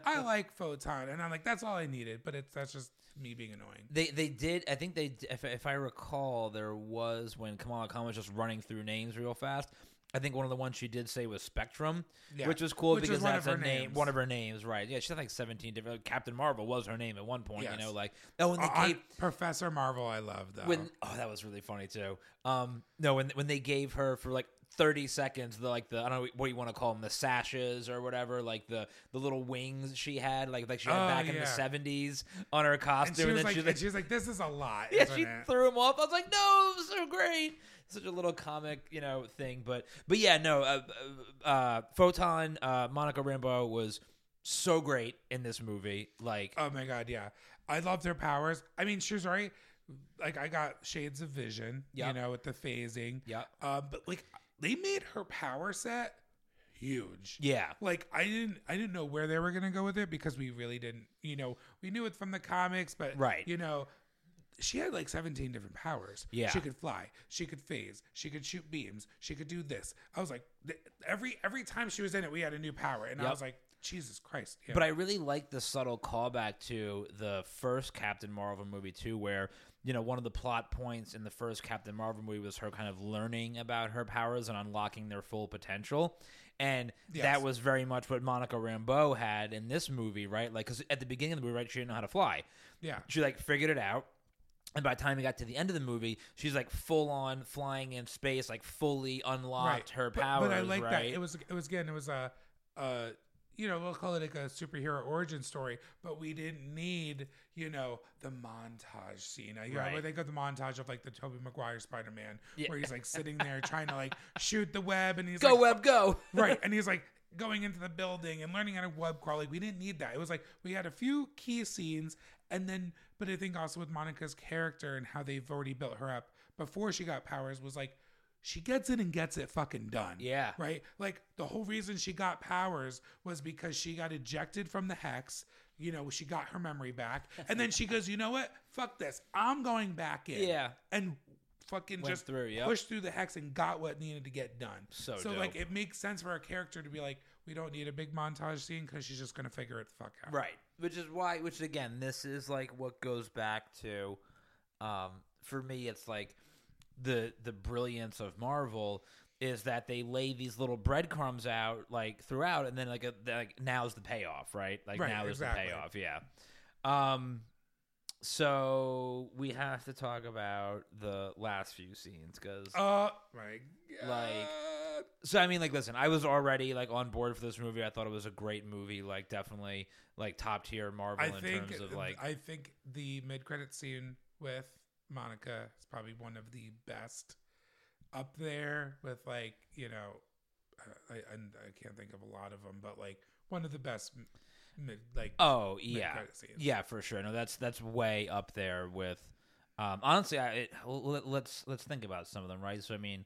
Speaker 3: I like photon, and I'm like, that's all I needed. But it's that's just me being annoying.
Speaker 2: They they did. I think they. If, if I recall, there was when Kamala Khan was just running through names real fast. I think one of the ones she did say was Spectrum,
Speaker 3: Yeah.
Speaker 2: which was cool
Speaker 3: Which
Speaker 2: because that's a name,
Speaker 3: names.
Speaker 2: one of her names, right? Yeah, she had like seventeen different. Captain Marvel was her name at one point.
Speaker 3: Yes.
Speaker 2: You know, like oh, when they
Speaker 3: Uh,
Speaker 2: gave
Speaker 3: Professor Marvel, I love though.
Speaker 2: when oh that was really funny too. Um, no, when when they gave her for like. 30 seconds the like the I don't know what you want to call them the sashes or whatever like the the little wings she had like like she had
Speaker 3: Oh,
Speaker 2: back in the 70s on her costume and
Speaker 3: she was like,
Speaker 2: she
Speaker 3: and she was like, this is a lot.
Speaker 2: yeah, she
Speaker 3: it?
Speaker 2: threw him off. I was like, no, it was so great. Such a little comic, you know, thing. But but yeah, no. Uh, uh, uh, Photon, uh, Monica Rambeau was so great in this movie. Like,
Speaker 3: Oh my god, yeah. I loved her powers. I mean, she was right. Like I got shades of vision, you know, with the phasing.
Speaker 2: yeah,
Speaker 3: Uh, but like they made her power set huge.
Speaker 2: yeah,
Speaker 3: Like I didn't I didn't know where they were gonna go with it because we really didn't you know, we knew it from the comics, but
Speaker 2: Right.
Speaker 3: you know, she had like 17 different powers.
Speaker 2: Yeah.
Speaker 3: She could fly, she could phase, she could shoot beams, she could do this. I was like th- every every time she was in it, we had a new power. And I was like, Jesus Christ. Yeah.
Speaker 2: But I really like the subtle callback to the first Captain Marvel movie too, where you know one of the plot points in the first Captain Marvel movie was her kind of learning about her powers and unlocking their full potential, and
Speaker 3: Yes.
Speaker 2: that was very much what Monica Rambeau had in this movie, right? Like, because at the beginning of the movie, right, she didn't know how to fly.
Speaker 3: yeah.
Speaker 2: She like figured it out. And by the time we got to the end of the movie, she's like full on flying in space, like fully unlocked her powers.
Speaker 3: But, I like that. It was it was again, it was a uh you know, we'll call it like a superhero origin story, but we didn't need, you know, the montage scene. You know,
Speaker 2: Right.
Speaker 3: where they got the montage of like the Tobey Maguire Spider Man,
Speaker 2: Yeah.
Speaker 3: where he's like sitting there trying to like shoot the web and he's like
Speaker 2: go
Speaker 3: like
Speaker 2: web, go!
Speaker 3: right, and he's like going into the building and learning how to web crawl. Like we didn't need that. It was like we had a few key scenes, and then, but I think also with Monica's character and how they've already built her up before she got powers was like she gets it and gets it fucking done.
Speaker 2: Yeah.
Speaker 3: right. Like the whole reason she got powers was because she got ejected from the hex. You know, she got her memory back, and then she goes, "You know what? Fuck this. I'm going back in."
Speaker 2: Yeah.
Speaker 3: and fucking
Speaker 2: Went
Speaker 3: just
Speaker 2: through, yep.
Speaker 3: pushed through the hex and got what needed to get done.
Speaker 2: So
Speaker 3: so like it makes sense for a character to be like, we don't need a big montage scene because she's just gonna figure it the fuck out.
Speaker 2: Right. Which is why, which again, this is like what goes back to, um, for me, it's like the the brilliance of Marvel is that they lay these little breadcrumbs out like throughout, and then like a, like now's the payoff, right? Like
Speaker 3: Right,
Speaker 2: now
Speaker 3: exactly.
Speaker 2: is the payoff, yeah. Um, so we have to talk about the last few scenes because
Speaker 3: Uh, my God.
Speaker 2: Like, so I mean, like, listen, I was already like on board for this movie. I thought it was a great movie, like definitely like top tier Marvel
Speaker 3: I
Speaker 2: in
Speaker 3: think
Speaker 2: terms of like
Speaker 3: I think the mid credit scene with Monica is probably one of the best up there with like you know uh, I and I can't think of a lot of them, but like one of the best mid like
Speaker 2: oh yeah, yeah for sure. No, that's that's way up there with. Um, honestly, I it, let, let's let's think about some of them, right? So I mean.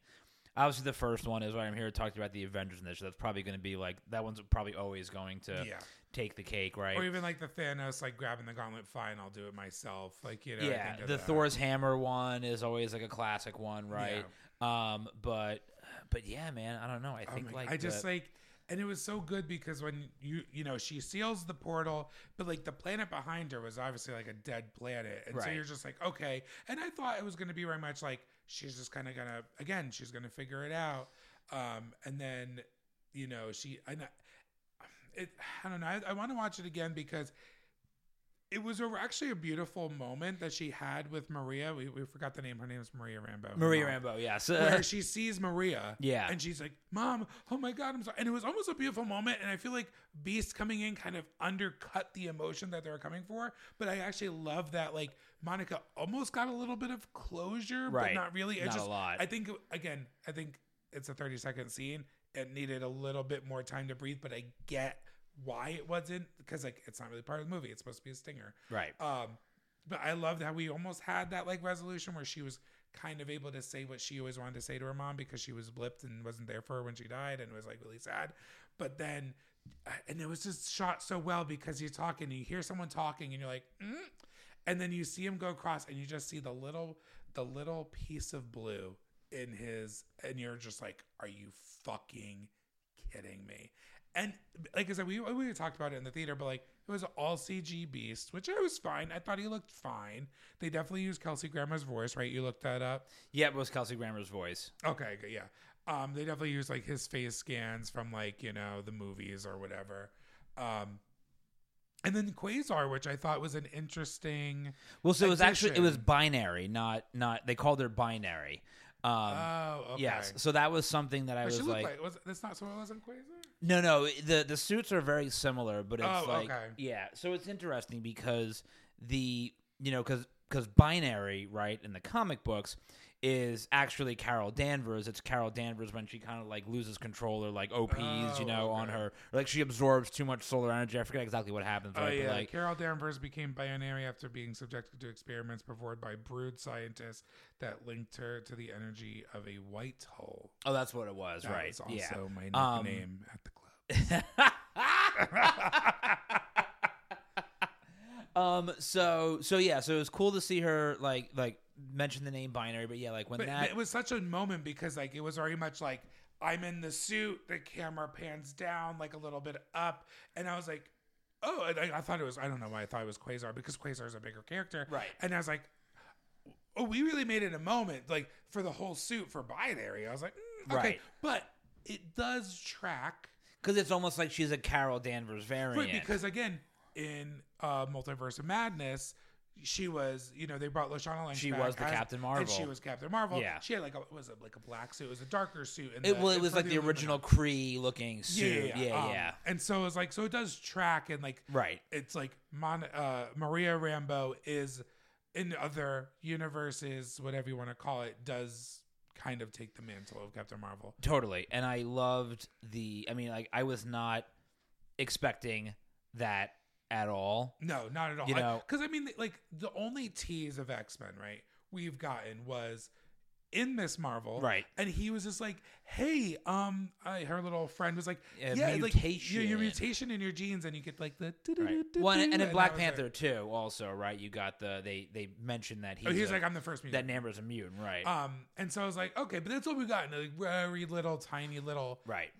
Speaker 2: Obviously, the first one is why I'm here to talk to you about the Avengers in this. So that's probably going to be like that one's probably always going to
Speaker 3: yeah.
Speaker 2: Take the cake, right?
Speaker 3: Or even like the Thanos like grabbing the gauntlet. Fine, I'll do it myself. Like you know. I
Speaker 2: yeah, the
Speaker 3: that.
Speaker 2: Thor's hammer one is always like a classic one, right? Um, but but yeah, man, I don't know. I
Speaker 3: Oh
Speaker 2: think
Speaker 3: my-
Speaker 2: like
Speaker 3: I just
Speaker 2: the-
Speaker 3: like, and it was so good because when you you know she seals the portal, but like the planet behind her was obviously like a dead planet, and so you're just like okay. And I thought it was going to be very much like she's just kind of gonna again she's gonna figure it out, um, and then you know she I know it I don't know I, I want to watch it again because. It was a, actually a beautiful moment that she had with Maria. We, we forgot the name. Her name is Maria Rambeau.
Speaker 2: Maria
Speaker 3: mom
Speaker 2: Rambeau, yes.
Speaker 3: where she sees Maria.
Speaker 2: Yeah.
Speaker 3: And she's like, Mom, oh my God, I'm sorry. And it was almost a beautiful moment. And I feel like Beast coming in kind of undercut the emotion that they were coming for. But I actually love that, like, Monica almost got a little bit of closure,
Speaker 2: Right.
Speaker 3: but not really. It
Speaker 2: Not a lot.
Speaker 3: I think, again, I think it's a 30 second scene. It needed a little bit more time to breathe, but I get why it wasn't because, like, it's not really part of the movie. It's supposed to be a stinger.
Speaker 2: right.
Speaker 3: Um, but I loved how we almost had that like resolution where she was kind of able to say what she always wanted to say to her mom because she was blipped and wasn't there for her when she died and it was like really sad. But then, uh, and it was just shot so well because you're talking, you hear someone talking, and you're like, mm? and then you see him go across, and you just see the little, the little piece of blue in his, and you're just like, are you fucking kidding me? And like I said, we we talked about it in the theater, but like it was all CG Beast, which I was fine. I thought he looked fine. They definitely used Kelsey Grammer's voice, right? You looked that up.
Speaker 2: Yeah, it was Kelsey Grammer's voice.
Speaker 3: Okay, yeah. Um, they definitely used like his face scans from like you know the movies or whatever. Um, and then Quasar, which I thought was an interesting.
Speaker 2: Well, so it was actually it was binary, not not. They called it binary. Um,
Speaker 3: Oh, okay.
Speaker 2: Yes, so that was something that I
Speaker 3: But
Speaker 2: was like,
Speaker 3: like, was that's not so it wasn't Quasar.
Speaker 2: No, no. The the suits are very similar, but it's
Speaker 3: Oh,
Speaker 2: like,
Speaker 3: okay.
Speaker 2: yeah. So it's interesting because the you know because because binary right in the comic books is actually Carol Danvers. It's Carol Danvers when she kind of like loses control or like OPs, you
Speaker 3: Oh,
Speaker 2: know, on her, or like she absorbs too much solar energy. I forget exactly what happens.
Speaker 3: Oh
Speaker 2: right?
Speaker 3: yeah,
Speaker 2: But like,
Speaker 3: Carol Danvers became binary after being subjected to experiments performed by brood scientists that linked her to the energy of a white hole.
Speaker 2: oh, that's what it was,
Speaker 3: That
Speaker 2: right?
Speaker 3: was also
Speaker 2: yeah.
Speaker 3: my
Speaker 2: Um,
Speaker 3: nickname at the club.
Speaker 2: um. So so yeah. So it was cool to see her like like mention the name binary, but yeah, like when
Speaker 3: But
Speaker 2: that
Speaker 3: it was such a moment because like it was very much like I'm in the suit, the camera pans down like a little bit up, and I was like, oh, and I, I thought it was I don't know why I thought it was Quasar because Quasar is a bigger character,
Speaker 2: Right.
Speaker 3: And I was like, oh, we really made it a moment like for the whole suit for binary. I was like, mm, okay,
Speaker 2: Right.
Speaker 3: but it does track
Speaker 2: because it's almost like she's a Carol Danvers variant.
Speaker 3: Right, because again, in uh, Multiverse of Madness, she was, you know, they brought Lashana Lynch.
Speaker 2: She
Speaker 3: back
Speaker 2: was the Captain Marvel.
Speaker 3: and she was Captain Marvel.
Speaker 2: Yeah.
Speaker 3: she had like a was it like a black suit? It was a darker suit. in
Speaker 2: it well, it was like the original. Kree looking suit. Yeah, yeah.
Speaker 3: um. And so it was like, so it does track, and like,
Speaker 2: Right.
Speaker 3: it's like Mon, uh, Maria Rambeau is in other universes, whatever you want to call it, does kind of take the mantle of Captain Marvel.
Speaker 2: Totally. And I loved the I mean like I was not expecting that at all.
Speaker 3: No, not at all.
Speaker 2: You know-
Speaker 3: because I mean, like the only tease of X Men, right? We've gotten was in Miss Marvel,
Speaker 2: Right.
Speaker 3: And he was just like, "Hey, um, I, her little friend was like,
Speaker 2: A
Speaker 3: yeah, like your, your mutation in your genes, and you get like the
Speaker 2: Right. Well, and, and in Black
Speaker 3: was like-
Speaker 2: Panther too, also, right? You got the they they mentioned that he's,
Speaker 3: oh, he's
Speaker 2: a-
Speaker 3: like, I'm the first mutant. that.
Speaker 2: Namor's a mutant, right?
Speaker 3: Um, and so I was like, okay, but that's what we got. Like very little, tiny little,
Speaker 2: right.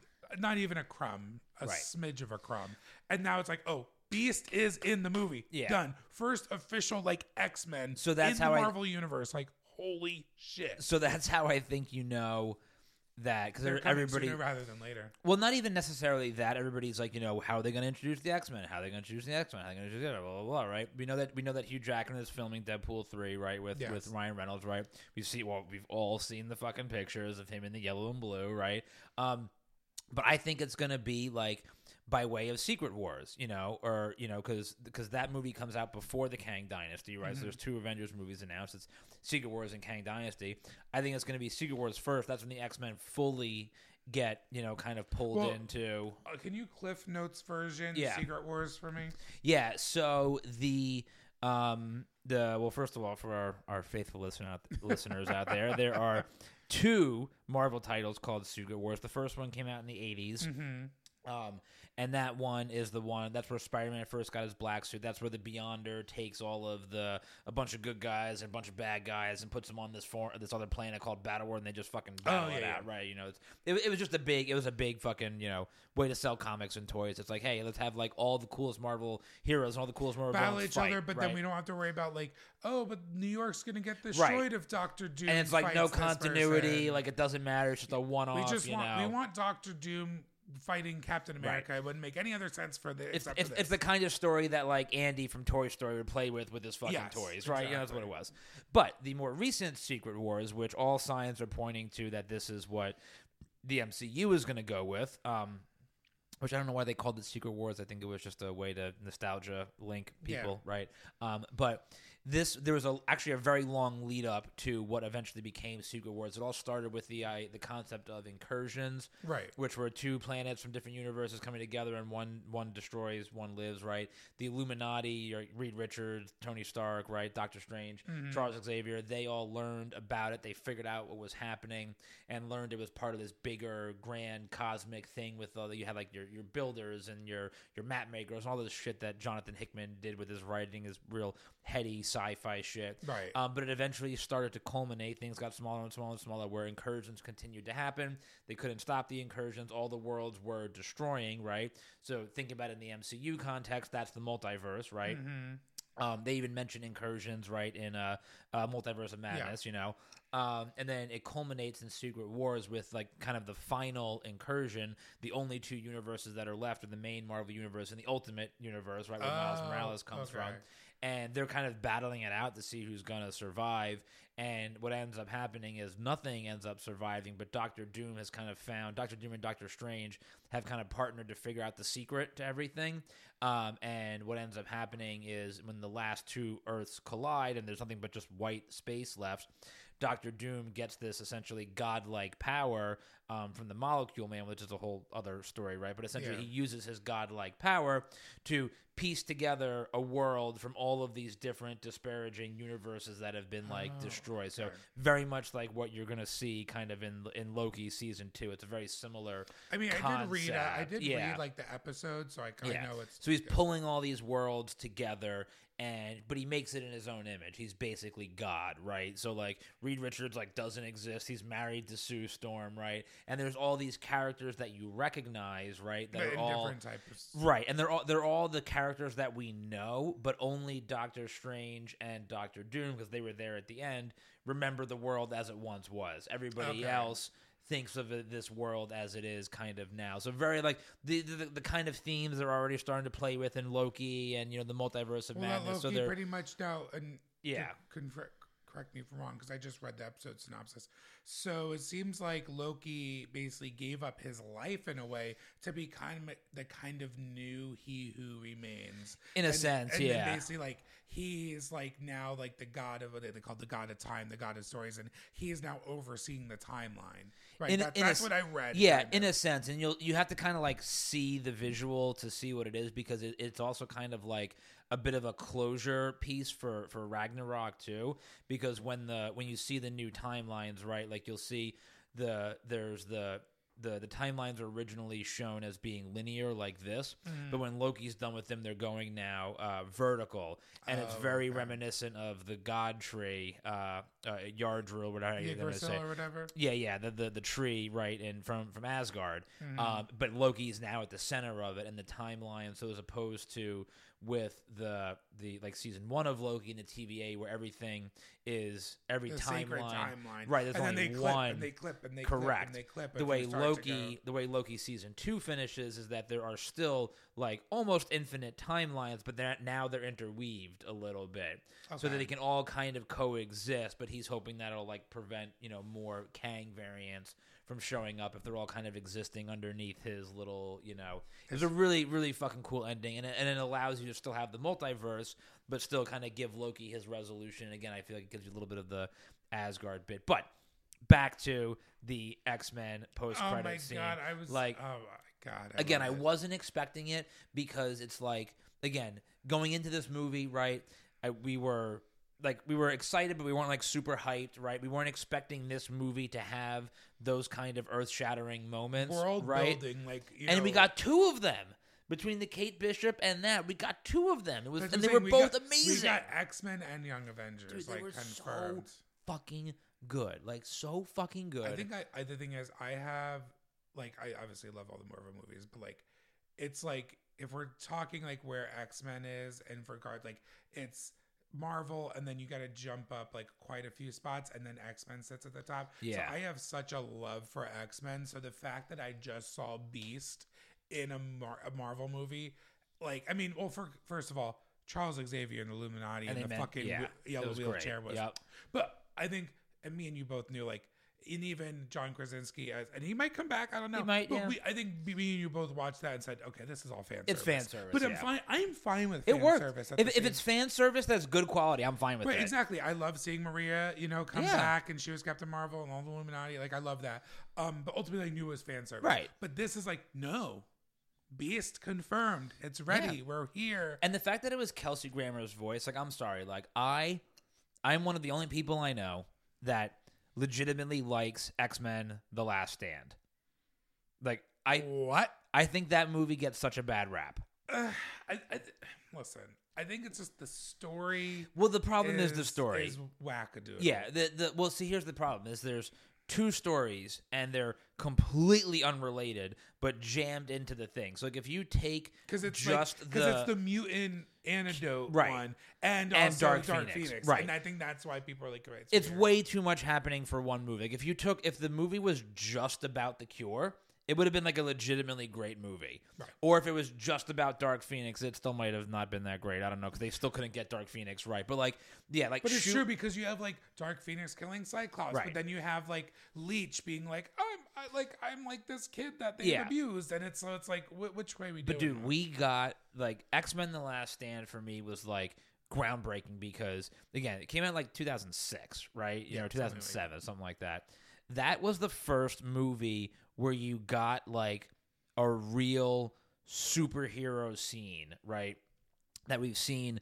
Speaker 3: not even a crumb, a
Speaker 2: Right.
Speaker 3: smidge of a crumb. And now it's like, oh, Beast is in the movie.
Speaker 2: Yeah.
Speaker 3: Done. First official like X Men.
Speaker 2: So that's
Speaker 3: in
Speaker 2: how
Speaker 3: the
Speaker 2: I-
Speaker 3: Marvel universe. Like holy shit.
Speaker 2: So that's how I think you know that because everybody
Speaker 3: sooner rather than later.
Speaker 2: well, not even necessarily that. Everybody's like, you know, how are they going to introduce the X Men? How are they going to introduce the X Men? How are they going to introduce it? Blah, blah blah right? We know that we know that Hugh Jackman is filming Deadpool three right with
Speaker 3: Yes.
Speaker 2: with Ryan Reynolds right. We see well, we've all seen the fucking pictures of him in the yellow and blue right. Um, but I think it's going to be like by way of Secret Wars, you know, or you know, because because that movie comes out before the Kang Dynasty, right? So there's two Avengers movies announced. It's Secret Wars and Kang Dynasty. I think it's going to be Secret Wars first. That's when the X Men fully get you know kind of pulled
Speaker 3: Well,
Speaker 2: into
Speaker 3: Uh, can you Cliff Notes version
Speaker 2: Yeah.
Speaker 3: Secret Wars for me?
Speaker 2: yeah. So the um the well, first of all, for our our faithful listener out, listeners out there, there are two Marvel titles called Secret Wars. The first one came out in the 80s.
Speaker 3: Mm-hmm.
Speaker 2: Um, and that one is the one that's where Spider-Man first got his black suit. That's where the Beyonder takes all of the a bunch of good guys and a bunch of bad guys and puts them on this for, this other planet called Battle World, and they just fucking oh, battle
Speaker 3: yeah,
Speaker 2: it
Speaker 3: yeah.
Speaker 2: out, right? You know, it's, it, it was just a big, it was a big fucking you know way to sell comics and toys. It's like, hey, let's have like all the coolest Marvel heroes and all the coolest Marvel
Speaker 3: Battle each
Speaker 2: fight,
Speaker 3: other, but
Speaker 2: right?
Speaker 3: then we don't have to worry about like, oh, but New York's gonna get destroyed if Doctor Doom.
Speaker 2: and it's like no continuity,
Speaker 3: person.
Speaker 2: like it doesn't matter. It's just a one-off.
Speaker 3: we just
Speaker 2: you
Speaker 3: want
Speaker 2: know?
Speaker 3: we want Doctor Doom fighting Captain America. It wouldn't make any other sense for the.
Speaker 2: it's, it's,
Speaker 3: for
Speaker 2: it's the kind of story that like Andy from Toy Story would play with with his fucking
Speaker 3: Yes,
Speaker 2: toys, right? You know, that's what it was. But the more recent Secret Wars, which all signs are pointing to that this is what the MCU is going to go with, um, which I don't know why they called it Secret Wars. I think it was just a way to nostalgia link
Speaker 3: Yeah.
Speaker 2: people, right? Um, but this there was a actually a very long lead up to what eventually became Secret Wars. It all started with the uh, the concept of incursions,
Speaker 3: right.
Speaker 2: which were two planets from different universes coming together, and one one destroys, one lives. Right, the Illuminati, your Reed Richards, Tony Stark, right, Doctor Strange, Charles Xavier. They all learned about it. They figured out what was happening and learned it was part of this bigger, grand, cosmic thing. With all the, you had like your your builders and your your map makers and all this shit that Jonathan Hickman did with his writing, his real heady sci-fi shit.
Speaker 3: Right.
Speaker 2: Um, but it eventually started to culminate. Things got smaller and smaller and smaller, where incursions continued to happen. They couldn't stop the incursions. All the worlds were destroying, right? So thinking about it in the MCU context, that's the multiverse, right? Um, they even mention incursions, right, in uh, uh, Multiverse of Madness, you know. Um, and then it culminates in Secret Wars with like kind of the final incursion. The only two universes that are left are the main Marvel universe and the Ultimate universe, right, where Miles
Speaker 3: Oh,
Speaker 2: Morales comes
Speaker 3: okay.
Speaker 2: from and they're kind of battling it out to see who's going to survive. And what ends up happening is nothing ends up surviving, but Doctor Doom has kind of found Doctor Doom and Doctor Strange have kind of partnered to figure out the secret to everything. Um, and what ends up happening is when the last two Earths collide and there's nothing but just white space left. Doctor Doom gets this essentially godlike power um, from the Molecule Man, which is a whole other story, right? But essentially,
Speaker 3: Yeah.
Speaker 2: he uses his godlike power to piece together a world from all of these different disparaging universes that have been like
Speaker 3: Oh,
Speaker 2: destroyed. So
Speaker 3: okay.
Speaker 2: very much like what you're gonna see kind of in in Loki season two. It's a very similar.
Speaker 3: I mean, I did read. uh, I did
Speaker 2: Yeah.
Speaker 3: read like the episode, so I kind of
Speaker 2: Yeah.
Speaker 3: know it's.
Speaker 2: So he's pulling all these worlds together and but he makes it in his own image. He's basically God, right? So like Reed Richards like doesn't exist. He's married to Sue Storm, right? And there's all these characters that you recognize, right? That are all
Speaker 3: different types.
Speaker 2: Right, and they're all they're all the characters that we know, but only Doctor Strange and Doctor Doom because they were there at the end. Remember the world as it once was. Everybody
Speaker 3: Okay.
Speaker 2: else thinks of this world as it is kind of now. So very like the, the the kind of themes they're already starting to play with in Loki and you know the multiverse of
Speaker 3: Well,
Speaker 2: madness.
Speaker 3: Loki
Speaker 2: so they're
Speaker 3: pretty much now, and
Speaker 2: Yeah.
Speaker 3: con- con- correct me if I'm wrong because I just read the episode synopsis. So it seems like Loki basically gave up his life in a way to be kind of the kind of new He Who Remains.
Speaker 2: In a
Speaker 3: And-
Speaker 2: sense,
Speaker 3: and
Speaker 2: yeah.
Speaker 3: Basically, like he is like now like the god of what they call the god of time, the god of stories, and he is now overseeing the timeline. Right,
Speaker 2: In-
Speaker 3: that,
Speaker 2: in
Speaker 3: that's
Speaker 2: s-
Speaker 3: what I read.
Speaker 2: Yeah,
Speaker 3: kind
Speaker 2: in a sense, and you'll you have to kind of like see the visual to see what it is because it, it's also kind of like a bit of a closure piece for for Ragnarok too. Because when the when you see the new timelines, right, like you'll see the there's the the the timelines are originally shown as being linear like this,
Speaker 3: Mm.
Speaker 2: but when Loki's done with them, they're going now uh, vertical, and it's
Speaker 3: Oh,
Speaker 2: very
Speaker 3: okay.
Speaker 2: reminiscent of the God tree, uh, uh, Yardrill, whatever you're gonna say.
Speaker 3: Or whatever.
Speaker 2: Yeah, yeah, the, the the tree, right, and from from Asgard.
Speaker 3: Mm-hmm.
Speaker 2: Um, but Loki's now at the center of it and the timeline. So as opposed to with the the like season one of Loki and the TVA, where everything is every
Speaker 3: The
Speaker 2: timeline,
Speaker 3: timeline.
Speaker 2: right? There's
Speaker 3: and
Speaker 2: only
Speaker 3: then they clip and they clip and they
Speaker 2: Correct.
Speaker 3: clip and they clip.
Speaker 2: the way
Speaker 3: they start to
Speaker 2: Loki, the way Loki season two finishes is that there are still like almost infinite timelines, but they're now they're interweaved a little bit, so that they can all kind of coexist. But he's hoping that'll like prevent you know more Kang variants from showing up if they're all kind of existing underneath his little you know. It was a really really fucking cool ending, and it, and it allows you to still have the multiverse, but still kind of give Loki his resolution. And Again, I feel like it gives you a little bit of the Asgard bit, but. Back to the X Men post
Speaker 3: Oh
Speaker 2: credit
Speaker 3: my
Speaker 2: scene.
Speaker 3: god! I was
Speaker 2: like
Speaker 3: Oh my god! I
Speaker 2: again, I
Speaker 3: it.
Speaker 2: wasn't expecting it because it's like again going into this movie, right? I, we were like we were excited, but we weren't like super hyped, right? We weren't expecting this movie to have those kind of earth shattering moments,
Speaker 3: world
Speaker 2: right?
Speaker 3: building like you
Speaker 2: and we got two of them between the Kate Bishop and that. We got two of them. It was, and they
Speaker 3: I'm
Speaker 2: were
Speaker 3: we
Speaker 2: both
Speaker 3: got-
Speaker 2: amazing.
Speaker 3: We got X Men and Young Avengers
Speaker 2: Dude,
Speaker 3: like confirmed.
Speaker 2: so fucking good, like so fucking good.
Speaker 3: I think I, I the thing is I have like I obviously love all the Marvel movies, but like it's like if we're talking like where X Men is and for regard like it's Marvel and then you got to jump up like quite a few spots and then X Men sits at the top.
Speaker 2: Yeah.
Speaker 3: So I have such a love for X Men. So the fact that I just saw Beast in a, Mar- a Marvel movie, like I mean, well, for first of all. Charles Xavier and Illuminati
Speaker 2: And
Speaker 3: and, the
Speaker 2: meant-
Speaker 3: fucking
Speaker 2: yeah,
Speaker 3: yellow
Speaker 2: was great.
Speaker 3: wheelchair was
Speaker 2: Yep.
Speaker 3: but I think, and me and you both knew, like, and even John Krasinski, as, and he might come back. I don't know.
Speaker 2: He might,
Speaker 3: But
Speaker 2: yeah.
Speaker 3: we, I think me and you both watched that and said, okay, this is all fan. Service.
Speaker 2: It's
Speaker 3: service.
Speaker 2: fan service,
Speaker 3: But I'm fine. I'm fine with
Speaker 2: it
Speaker 3: fan
Speaker 2: worked.
Speaker 3: service.
Speaker 2: If, if it's fan service, that's good quality. I'm fine with
Speaker 3: Right,
Speaker 2: it.
Speaker 3: exactly. I love seeing Maria, you know, come
Speaker 2: Yeah.
Speaker 3: back and she was Captain Marvel and all the Illuminati. Like, I love that. Um, but ultimately, I knew it was fan service.
Speaker 2: Right.
Speaker 3: But this is like, no, Beast confirmed. It's ready. We're here.
Speaker 2: And the fact that it was Kelsey Grammer's voice, like I'm sorry, like I I'm one of the only people I know that legitimately likes X-Men The Last Stand. Like I
Speaker 3: what?
Speaker 2: I think that movie gets such a bad rap.
Speaker 3: Uh, I, I, listen, I think it's just the story.
Speaker 2: Well, the problem is, the story.
Speaker 3: is wackadoodle.
Speaker 2: yeah, the the well, see here's the problem is there's two stories and they're completely unrelated but jammed into the thing. So like if you take
Speaker 3: because it's
Speaker 2: just
Speaker 3: because it's the mutant antidote
Speaker 2: Right.
Speaker 3: one and,
Speaker 2: And
Speaker 3: also
Speaker 2: Dark
Speaker 3: Dark,
Speaker 2: Phoenix.
Speaker 3: Phoenix.
Speaker 2: Right.
Speaker 3: and I think that's why people are like,
Speaker 2: it's
Speaker 3: weird.
Speaker 2: way too much happening for one movie. Like if you took if the movie was just about the cure, it would have been like a legitimately great movie.
Speaker 3: Right.
Speaker 2: Or if it was just about Dark Phoenix, it still might have not been that great. I don't know because they still couldn't get Dark Phoenix right. But like, yeah, like
Speaker 3: But it's
Speaker 2: shoot-
Speaker 3: true because you have like Dark Phoenix killing Cyclops,
Speaker 2: Right.
Speaker 3: but then you have like Leech being like, I'm I, like I'm like this kid that they
Speaker 2: Yeah.
Speaker 3: abused, and it's so it's like wh- which way we do
Speaker 2: But dude, we got like X Men: The Last Stand for me was like groundbreaking because again, it came out like 2006, right? You
Speaker 3: Yeah,
Speaker 2: know, 2007, something like that. That was the first movie where you got like a real superhero scene, right? That we've seen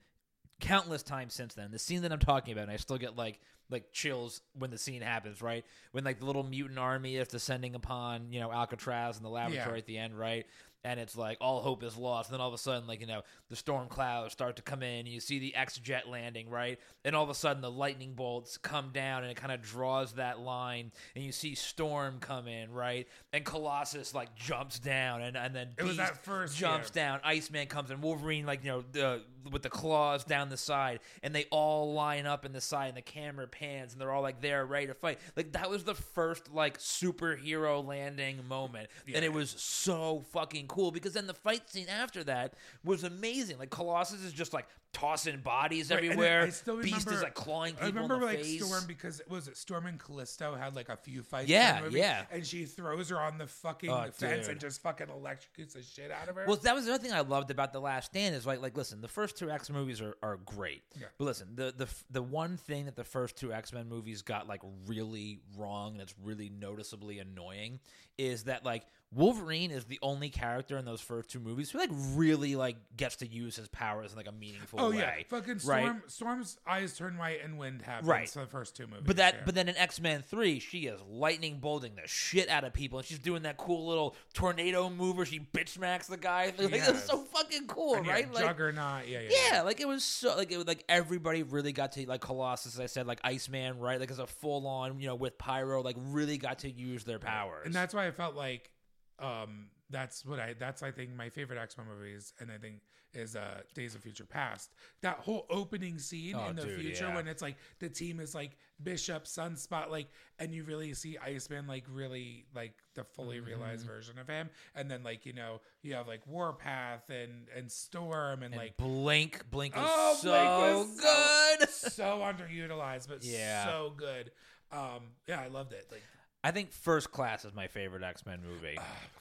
Speaker 2: countless times since then. The scene that I'm talking about, and I still get like like chills when the scene happens, right? When like the little mutant army is descending upon you know Alcatraz and the laboratory
Speaker 3: Yeah.
Speaker 2: at the end, right? And it's like all hope is lost. And then all of a sudden, like you know, the storm clouds start to come in. And you see the X jet landing, right? And all of a sudden, the lightning bolts come down, and it kind of draws that line. And you see Storm come in, right? And Colossus like jumps down, and and then
Speaker 3: It was that first,
Speaker 2: jumps
Speaker 3: yeah.
Speaker 2: down. Iceman comes in. Wolverine, like you know, the, with the claws down the side, and they all line up in the side, and the camera pans, and they're all like there, ready to fight. Like that was the first like superhero landing moment, and it was so fucking cool because then the fight scene after that was amazing. Like Colossus is just like tossing bodies
Speaker 3: Right,
Speaker 2: everywhere.
Speaker 3: I still
Speaker 2: Beast is like clawing people
Speaker 3: I remember
Speaker 2: in the
Speaker 3: like
Speaker 2: face.
Speaker 3: Storm because was it Storm and Callisto had like a few fights.
Speaker 2: Yeah,
Speaker 3: in the movie,
Speaker 2: yeah.
Speaker 3: And she throws her on the fucking
Speaker 2: Oh,
Speaker 3: fence
Speaker 2: dude.
Speaker 3: and just fucking electrocutes the shit out of her.
Speaker 2: Well, that was another thing I loved about the Last Stand is like, like, listen, the first two X Men movies are, are great,
Speaker 3: Yeah.
Speaker 2: but listen, the the the one thing that the first two X Men movies got like really wrong, and it's really noticeably annoying, is that like Wolverine is the only character in those first two movies who like really like gets to use his powers in like a meaningful
Speaker 3: Oh
Speaker 2: way.
Speaker 3: yeah, fucking
Speaker 2: right?
Speaker 3: Storm. Storm's eyes turn white and wind happens
Speaker 2: Right.
Speaker 3: for the first two movies.
Speaker 2: But that,
Speaker 3: yeah.
Speaker 2: but then in X Men Three, she is lightning bolting the shit out of people, and she's doing that cool little tornado move where she bitch smacks the guy. Like,
Speaker 3: Yes.
Speaker 2: That's so fucking cool,
Speaker 3: And, yeah,
Speaker 2: right? Like,
Speaker 3: Juggernaut. Yeah, yeah,
Speaker 2: yeah, like it was so like it was like everybody really got to like Colossus, as I said, like Iceman, right? Like as a full on, you know, with Pyro, like really got to use their powers.
Speaker 3: And that's why I felt like um that's what I that's I think my favorite X Men movies and I think is uh Days of Future Past. That whole opening scene
Speaker 2: Oh,
Speaker 3: in the
Speaker 2: dude,
Speaker 3: future
Speaker 2: yeah.
Speaker 3: when it's like the team is like Bishop, Sunspot, like and you really see Iceman like really like the fully
Speaker 2: Mm-hmm.
Speaker 3: realized version of him. And then like, you know, you have like Warpath and and Storm and,
Speaker 2: And
Speaker 3: like
Speaker 2: Blink, Blink was
Speaker 3: Oh,
Speaker 2: so
Speaker 3: Blink was so-
Speaker 2: good.
Speaker 3: so underutilized, but
Speaker 2: Yeah.
Speaker 3: so good. Um yeah, I loved it. Like
Speaker 2: I think First Class is my favorite X Men movie.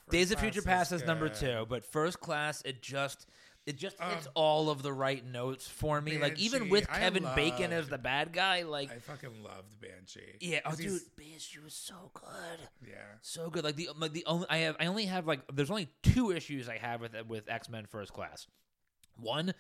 Speaker 2: Days of Future Past is number two, but First Class it just it just hits all of the right notes for me. like even
Speaker 3: Banshee,
Speaker 2: with
Speaker 3: I
Speaker 2: Kevin Bacon as
Speaker 3: loved-
Speaker 2: the bad guy, like
Speaker 3: I fucking loved Banshee.
Speaker 2: yeah, oh
Speaker 3: 'Cause he's-
Speaker 2: dude, Banshee was so good.
Speaker 3: Yeah.
Speaker 2: so good. Like the like the only I have I only have like there's only two issues I have with with X Men First Class. One,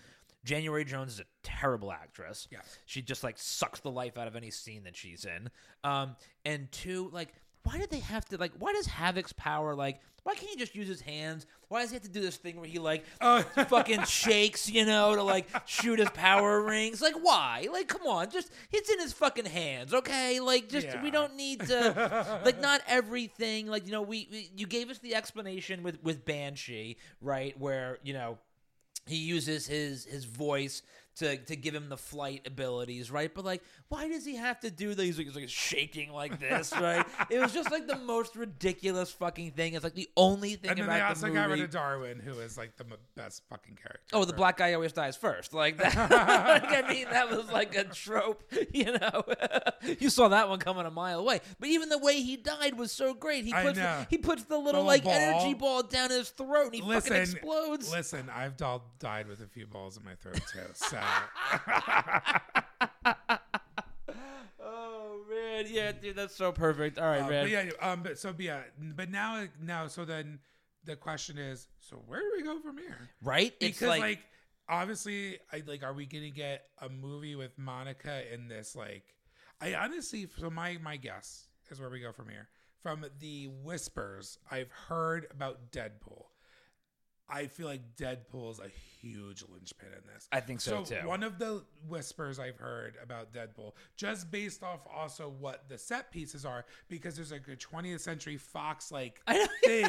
Speaker 2: January Jones is a terrible actress.
Speaker 3: Yeah.
Speaker 2: she just like sucks the life out of any scene that she's in. Um, and two, like why did they have to like? Why does Havoc's power like? Why can't he just use his hands? Why does he have to do this thing where he like
Speaker 3: Oh.
Speaker 2: fucking shakes, you know, to like shoot his power rings? Like why? Like come on, just it's in his fucking hands, okay? Like just we don't need to like not everything. Like you know, we, we you gave us the explanation with with Banshee, right? Where you know he uses his his voice to to give him the flight abilities, right? But like, why does he have to do that? He's like, he's like shaking like this, right? it was just like the most ridiculous fucking thing. It's like the only thing
Speaker 3: And then
Speaker 2: about
Speaker 3: they also
Speaker 2: the
Speaker 3: got rid of Darwin, who is like the m- best fucking character.
Speaker 2: Oh, the black guy always dies first. Like that. like, I mean, that was like a trope. You know, you saw that one coming a mile away. But even the way he died was so great. He puts the, he puts the little
Speaker 3: Little
Speaker 2: like
Speaker 3: ball.
Speaker 2: energy ball down his throat, and he
Speaker 3: Listen,
Speaker 2: fucking explodes.
Speaker 3: Listen, I've died with a few balls in my throat too. So
Speaker 2: Oh man, yeah, dude, that's so perfect. All right,
Speaker 3: Uh,
Speaker 2: man.
Speaker 3: but yeah, um, but so but yeah, but now now so then the question is, so where do we go from here?
Speaker 2: Right? It's
Speaker 3: Because
Speaker 2: like,
Speaker 3: like, obviously, I like, are we gonna get a movie with Monica in this? Like, I honestly, so my my guess is where we go from here. From the whispers I've heard about Deadpool, I feel like Deadpool is a huge linchpin in this.
Speaker 2: I think so, too.
Speaker 3: One of the whispers I've heard about Deadpool, just based off also what the set pieces are, because there's like a 20th Century Fox like thing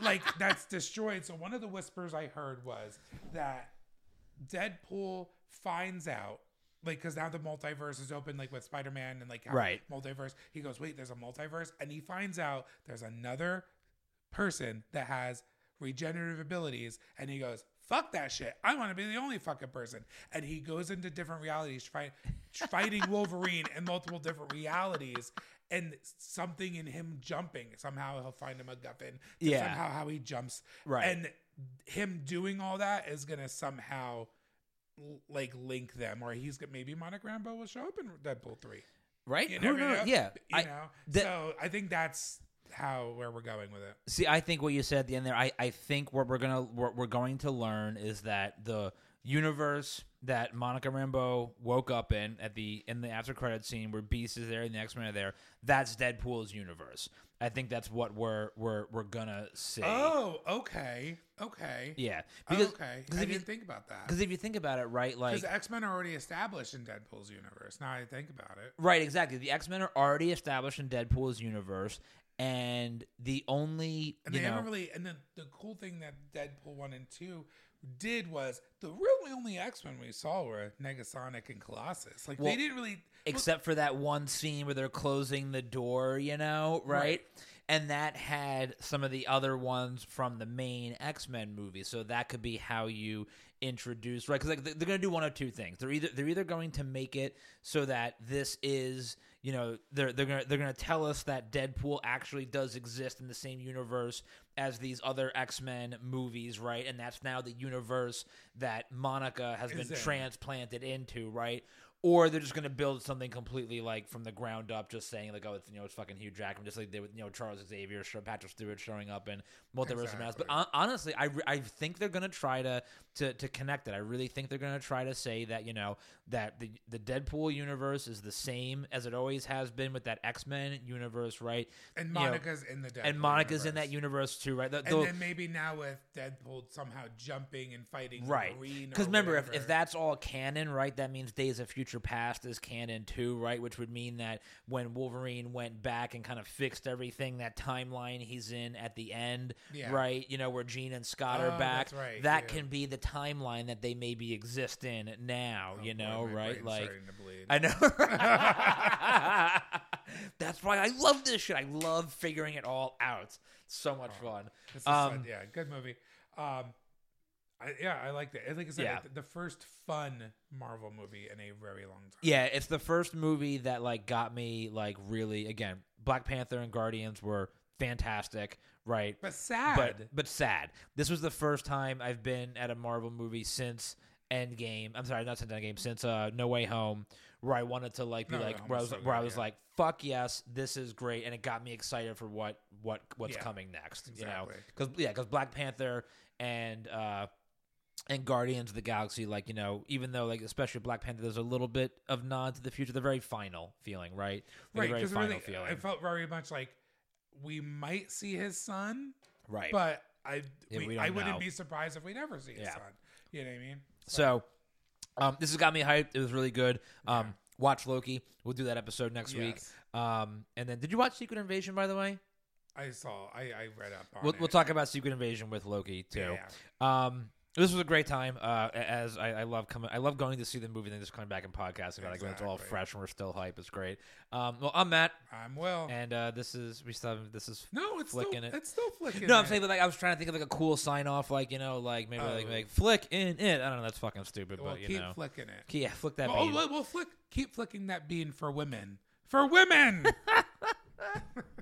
Speaker 3: like that's destroyed. So one of the whispers I heard was that Deadpool finds out. Like, because now the multiverse is open, like with Spider Man and like how
Speaker 2: Right.
Speaker 3: multiverse. He goes, wait, there's a multiverse, and he finds out there's another person that has regenerative abilities and he goes fuck that shit i want to be the only fucking person and he goes into different realities fight, fighting wolverine in multiple different realities and something in him jumping somehow he'll find him a MacGuffin to
Speaker 2: Yeah.
Speaker 3: somehow how he jumps
Speaker 2: Right.
Speaker 3: and him doing all that is gonna somehow like link them or he's gonna maybe Monica Rambeau will show up in Deadpool 3
Speaker 2: right?
Speaker 3: you
Speaker 2: Who
Speaker 3: never
Speaker 2: knows?
Speaker 3: know.
Speaker 2: Yeah.
Speaker 3: you
Speaker 2: I,
Speaker 3: know
Speaker 2: that-
Speaker 3: so i think that's how where we're going with it
Speaker 2: See, I think what you said at the end there, I, I think what we're gonna what we're going to learn is that the universe that Monica Rambeau woke up in at the in the after credit scene where Beast is there and the X Men are there, that's Deadpool's universe. I think that's what we're we're we're gonna see.
Speaker 3: Oh, okay, okay.
Speaker 2: Yeah,
Speaker 3: Oh,
Speaker 2: because
Speaker 3: okay.
Speaker 2: because
Speaker 3: I
Speaker 2: if you
Speaker 3: didn't think about that.
Speaker 2: because if you think about it, right, like
Speaker 3: Because X Men are already established in Deadpool's universe. Now I think about it.
Speaker 2: Right, exactly. The X Men are already established in Deadpool's universe, and the only
Speaker 3: And
Speaker 2: you
Speaker 3: they
Speaker 2: know
Speaker 3: haven't really. And then the cool thing that Deadpool one and two did was the really only X Men we saw were Negasonic and Colossus. Like
Speaker 2: Well,
Speaker 3: they didn't really.
Speaker 2: except for that one scene where they're closing the door, you know, right?
Speaker 3: Right.
Speaker 2: And that had some of the other ones from the main X Men movie, so that could be how you introduce, right? Because like they're going to do one of two things. They're either they're either going to make it so that this is, you know, they're they're gonna they're gonna tell us that Deadpool actually does exist in the same universe as these other X Men movies, right? And that's now the universe that Monica has been transplanted into, right? Or they're just going to build something completely like from the ground up, just saying like, oh, it's you know, it's fucking Hugh Jackman, just like they with you know Charles Xavier, Patrick Stewart showing up in Multiverse of Madness. But
Speaker 3: Exactly.
Speaker 2: honestly, I, re- I think they're going to try to to to connect it. I really think they're going to try to say that you know that the the Deadpool universe is the same as it always has been with that X Men universe, right?
Speaker 3: And
Speaker 2: You know,
Speaker 3: Monica's in the Deadpool
Speaker 2: and Monica's in that universe too, right? The-
Speaker 3: And
Speaker 2: the-
Speaker 3: then maybe now with Deadpool somehow jumping and fighting
Speaker 2: right because remember if, if that's all canon right that means days of future past is canon too right which would mean that when wolverine went back and kind of fixed everything that timeline he's in at the end
Speaker 3: Yeah.
Speaker 2: right you know where Jean and scott
Speaker 3: Oh,
Speaker 2: are back
Speaker 3: right,
Speaker 2: that
Speaker 3: yeah.
Speaker 2: can be the timeline that they maybe exist in now
Speaker 3: Oh,
Speaker 2: you know right like
Speaker 3: to bleed.
Speaker 2: I know. That's why I love this shit. I love figuring it all out. So much fun. Um,
Speaker 3: fun. yeah, good movie. Um, I, yeah, I like it. And Like I said,
Speaker 2: Yeah.
Speaker 3: it- the first fun Marvel movie in a very long time.
Speaker 2: Yeah, it's the first movie that like got me like really again. Black Panther and Guardians were fantastic, right?
Speaker 3: but sad.
Speaker 2: But but sad. This was the first time I've been at a Marvel movie since Endgame. I'm sorry, not since Endgame, since uh, No Way Home, where I wanted to like be
Speaker 3: No Way
Speaker 2: like where I
Speaker 3: was
Speaker 2: was
Speaker 3: so
Speaker 2: where I was
Speaker 3: yeah.
Speaker 2: like, fuck yes, this is great, and it got me excited for what what what's
Speaker 3: Yeah.
Speaker 2: coming next. You know,
Speaker 3: Exactly.
Speaker 2: because yeah, because Black Panther and uh and Guardians of the Galaxy, like you know, even though like especially Black Panther, there's a little bit of nod to the future. The very final feeling, right? Like,
Speaker 3: right,
Speaker 2: the very final
Speaker 3: really,
Speaker 2: feeling,
Speaker 3: I felt very much like we might see his son,
Speaker 2: right?
Speaker 3: but I
Speaker 2: Yeah,
Speaker 3: we,
Speaker 2: we
Speaker 3: I wouldn't
Speaker 2: know.
Speaker 3: be surprised if we never see his
Speaker 2: Yeah.
Speaker 3: son. You know what I mean?
Speaker 2: So, um, this has got me hyped. It was really good. Um, watch Loki. We'll do that episode next week. Um, and then did you watch Secret Invasion by the way?
Speaker 3: I saw. I, I read up on
Speaker 2: We'll,
Speaker 3: it.
Speaker 2: we'll talk about Secret Invasion with Loki too.
Speaker 3: Yeah.
Speaker 2: Um, this was a great time. Uh, as I, I love coming, I love going to see the movie and then just coming back and podcasting about it. Like, it's all fresh and we're still hype. It's great. Um, well, I'm Matt,
Speaker 3: I'm Will.
Speaker 2: and uh, this is we still have, this is
Speaker 3: no, it's still,
Speaker 2: flicking it.
Speaker 3: it's still flicking.
Speaker 2: no, I'm
Speaker 3: it.
Speaker 2: saying, but like I was trying to think of like a cool sign off, like you know, like maybe like,
Speaker 3: Oh.
Speaker 2: like flick in it. I don't know. That's fucking stupid,
Speaker 3: We'll
Speaker 2: but you
Speaker 3: keep
Speaker 2: know,
Speaker 3: flicking it.
Speaker 2: yeah, flick that.
Speaker 3: Oh,
Speaker 2: bean.
Speaker 3: we'll, we'll flick. Keep flicking that bean for women. For women.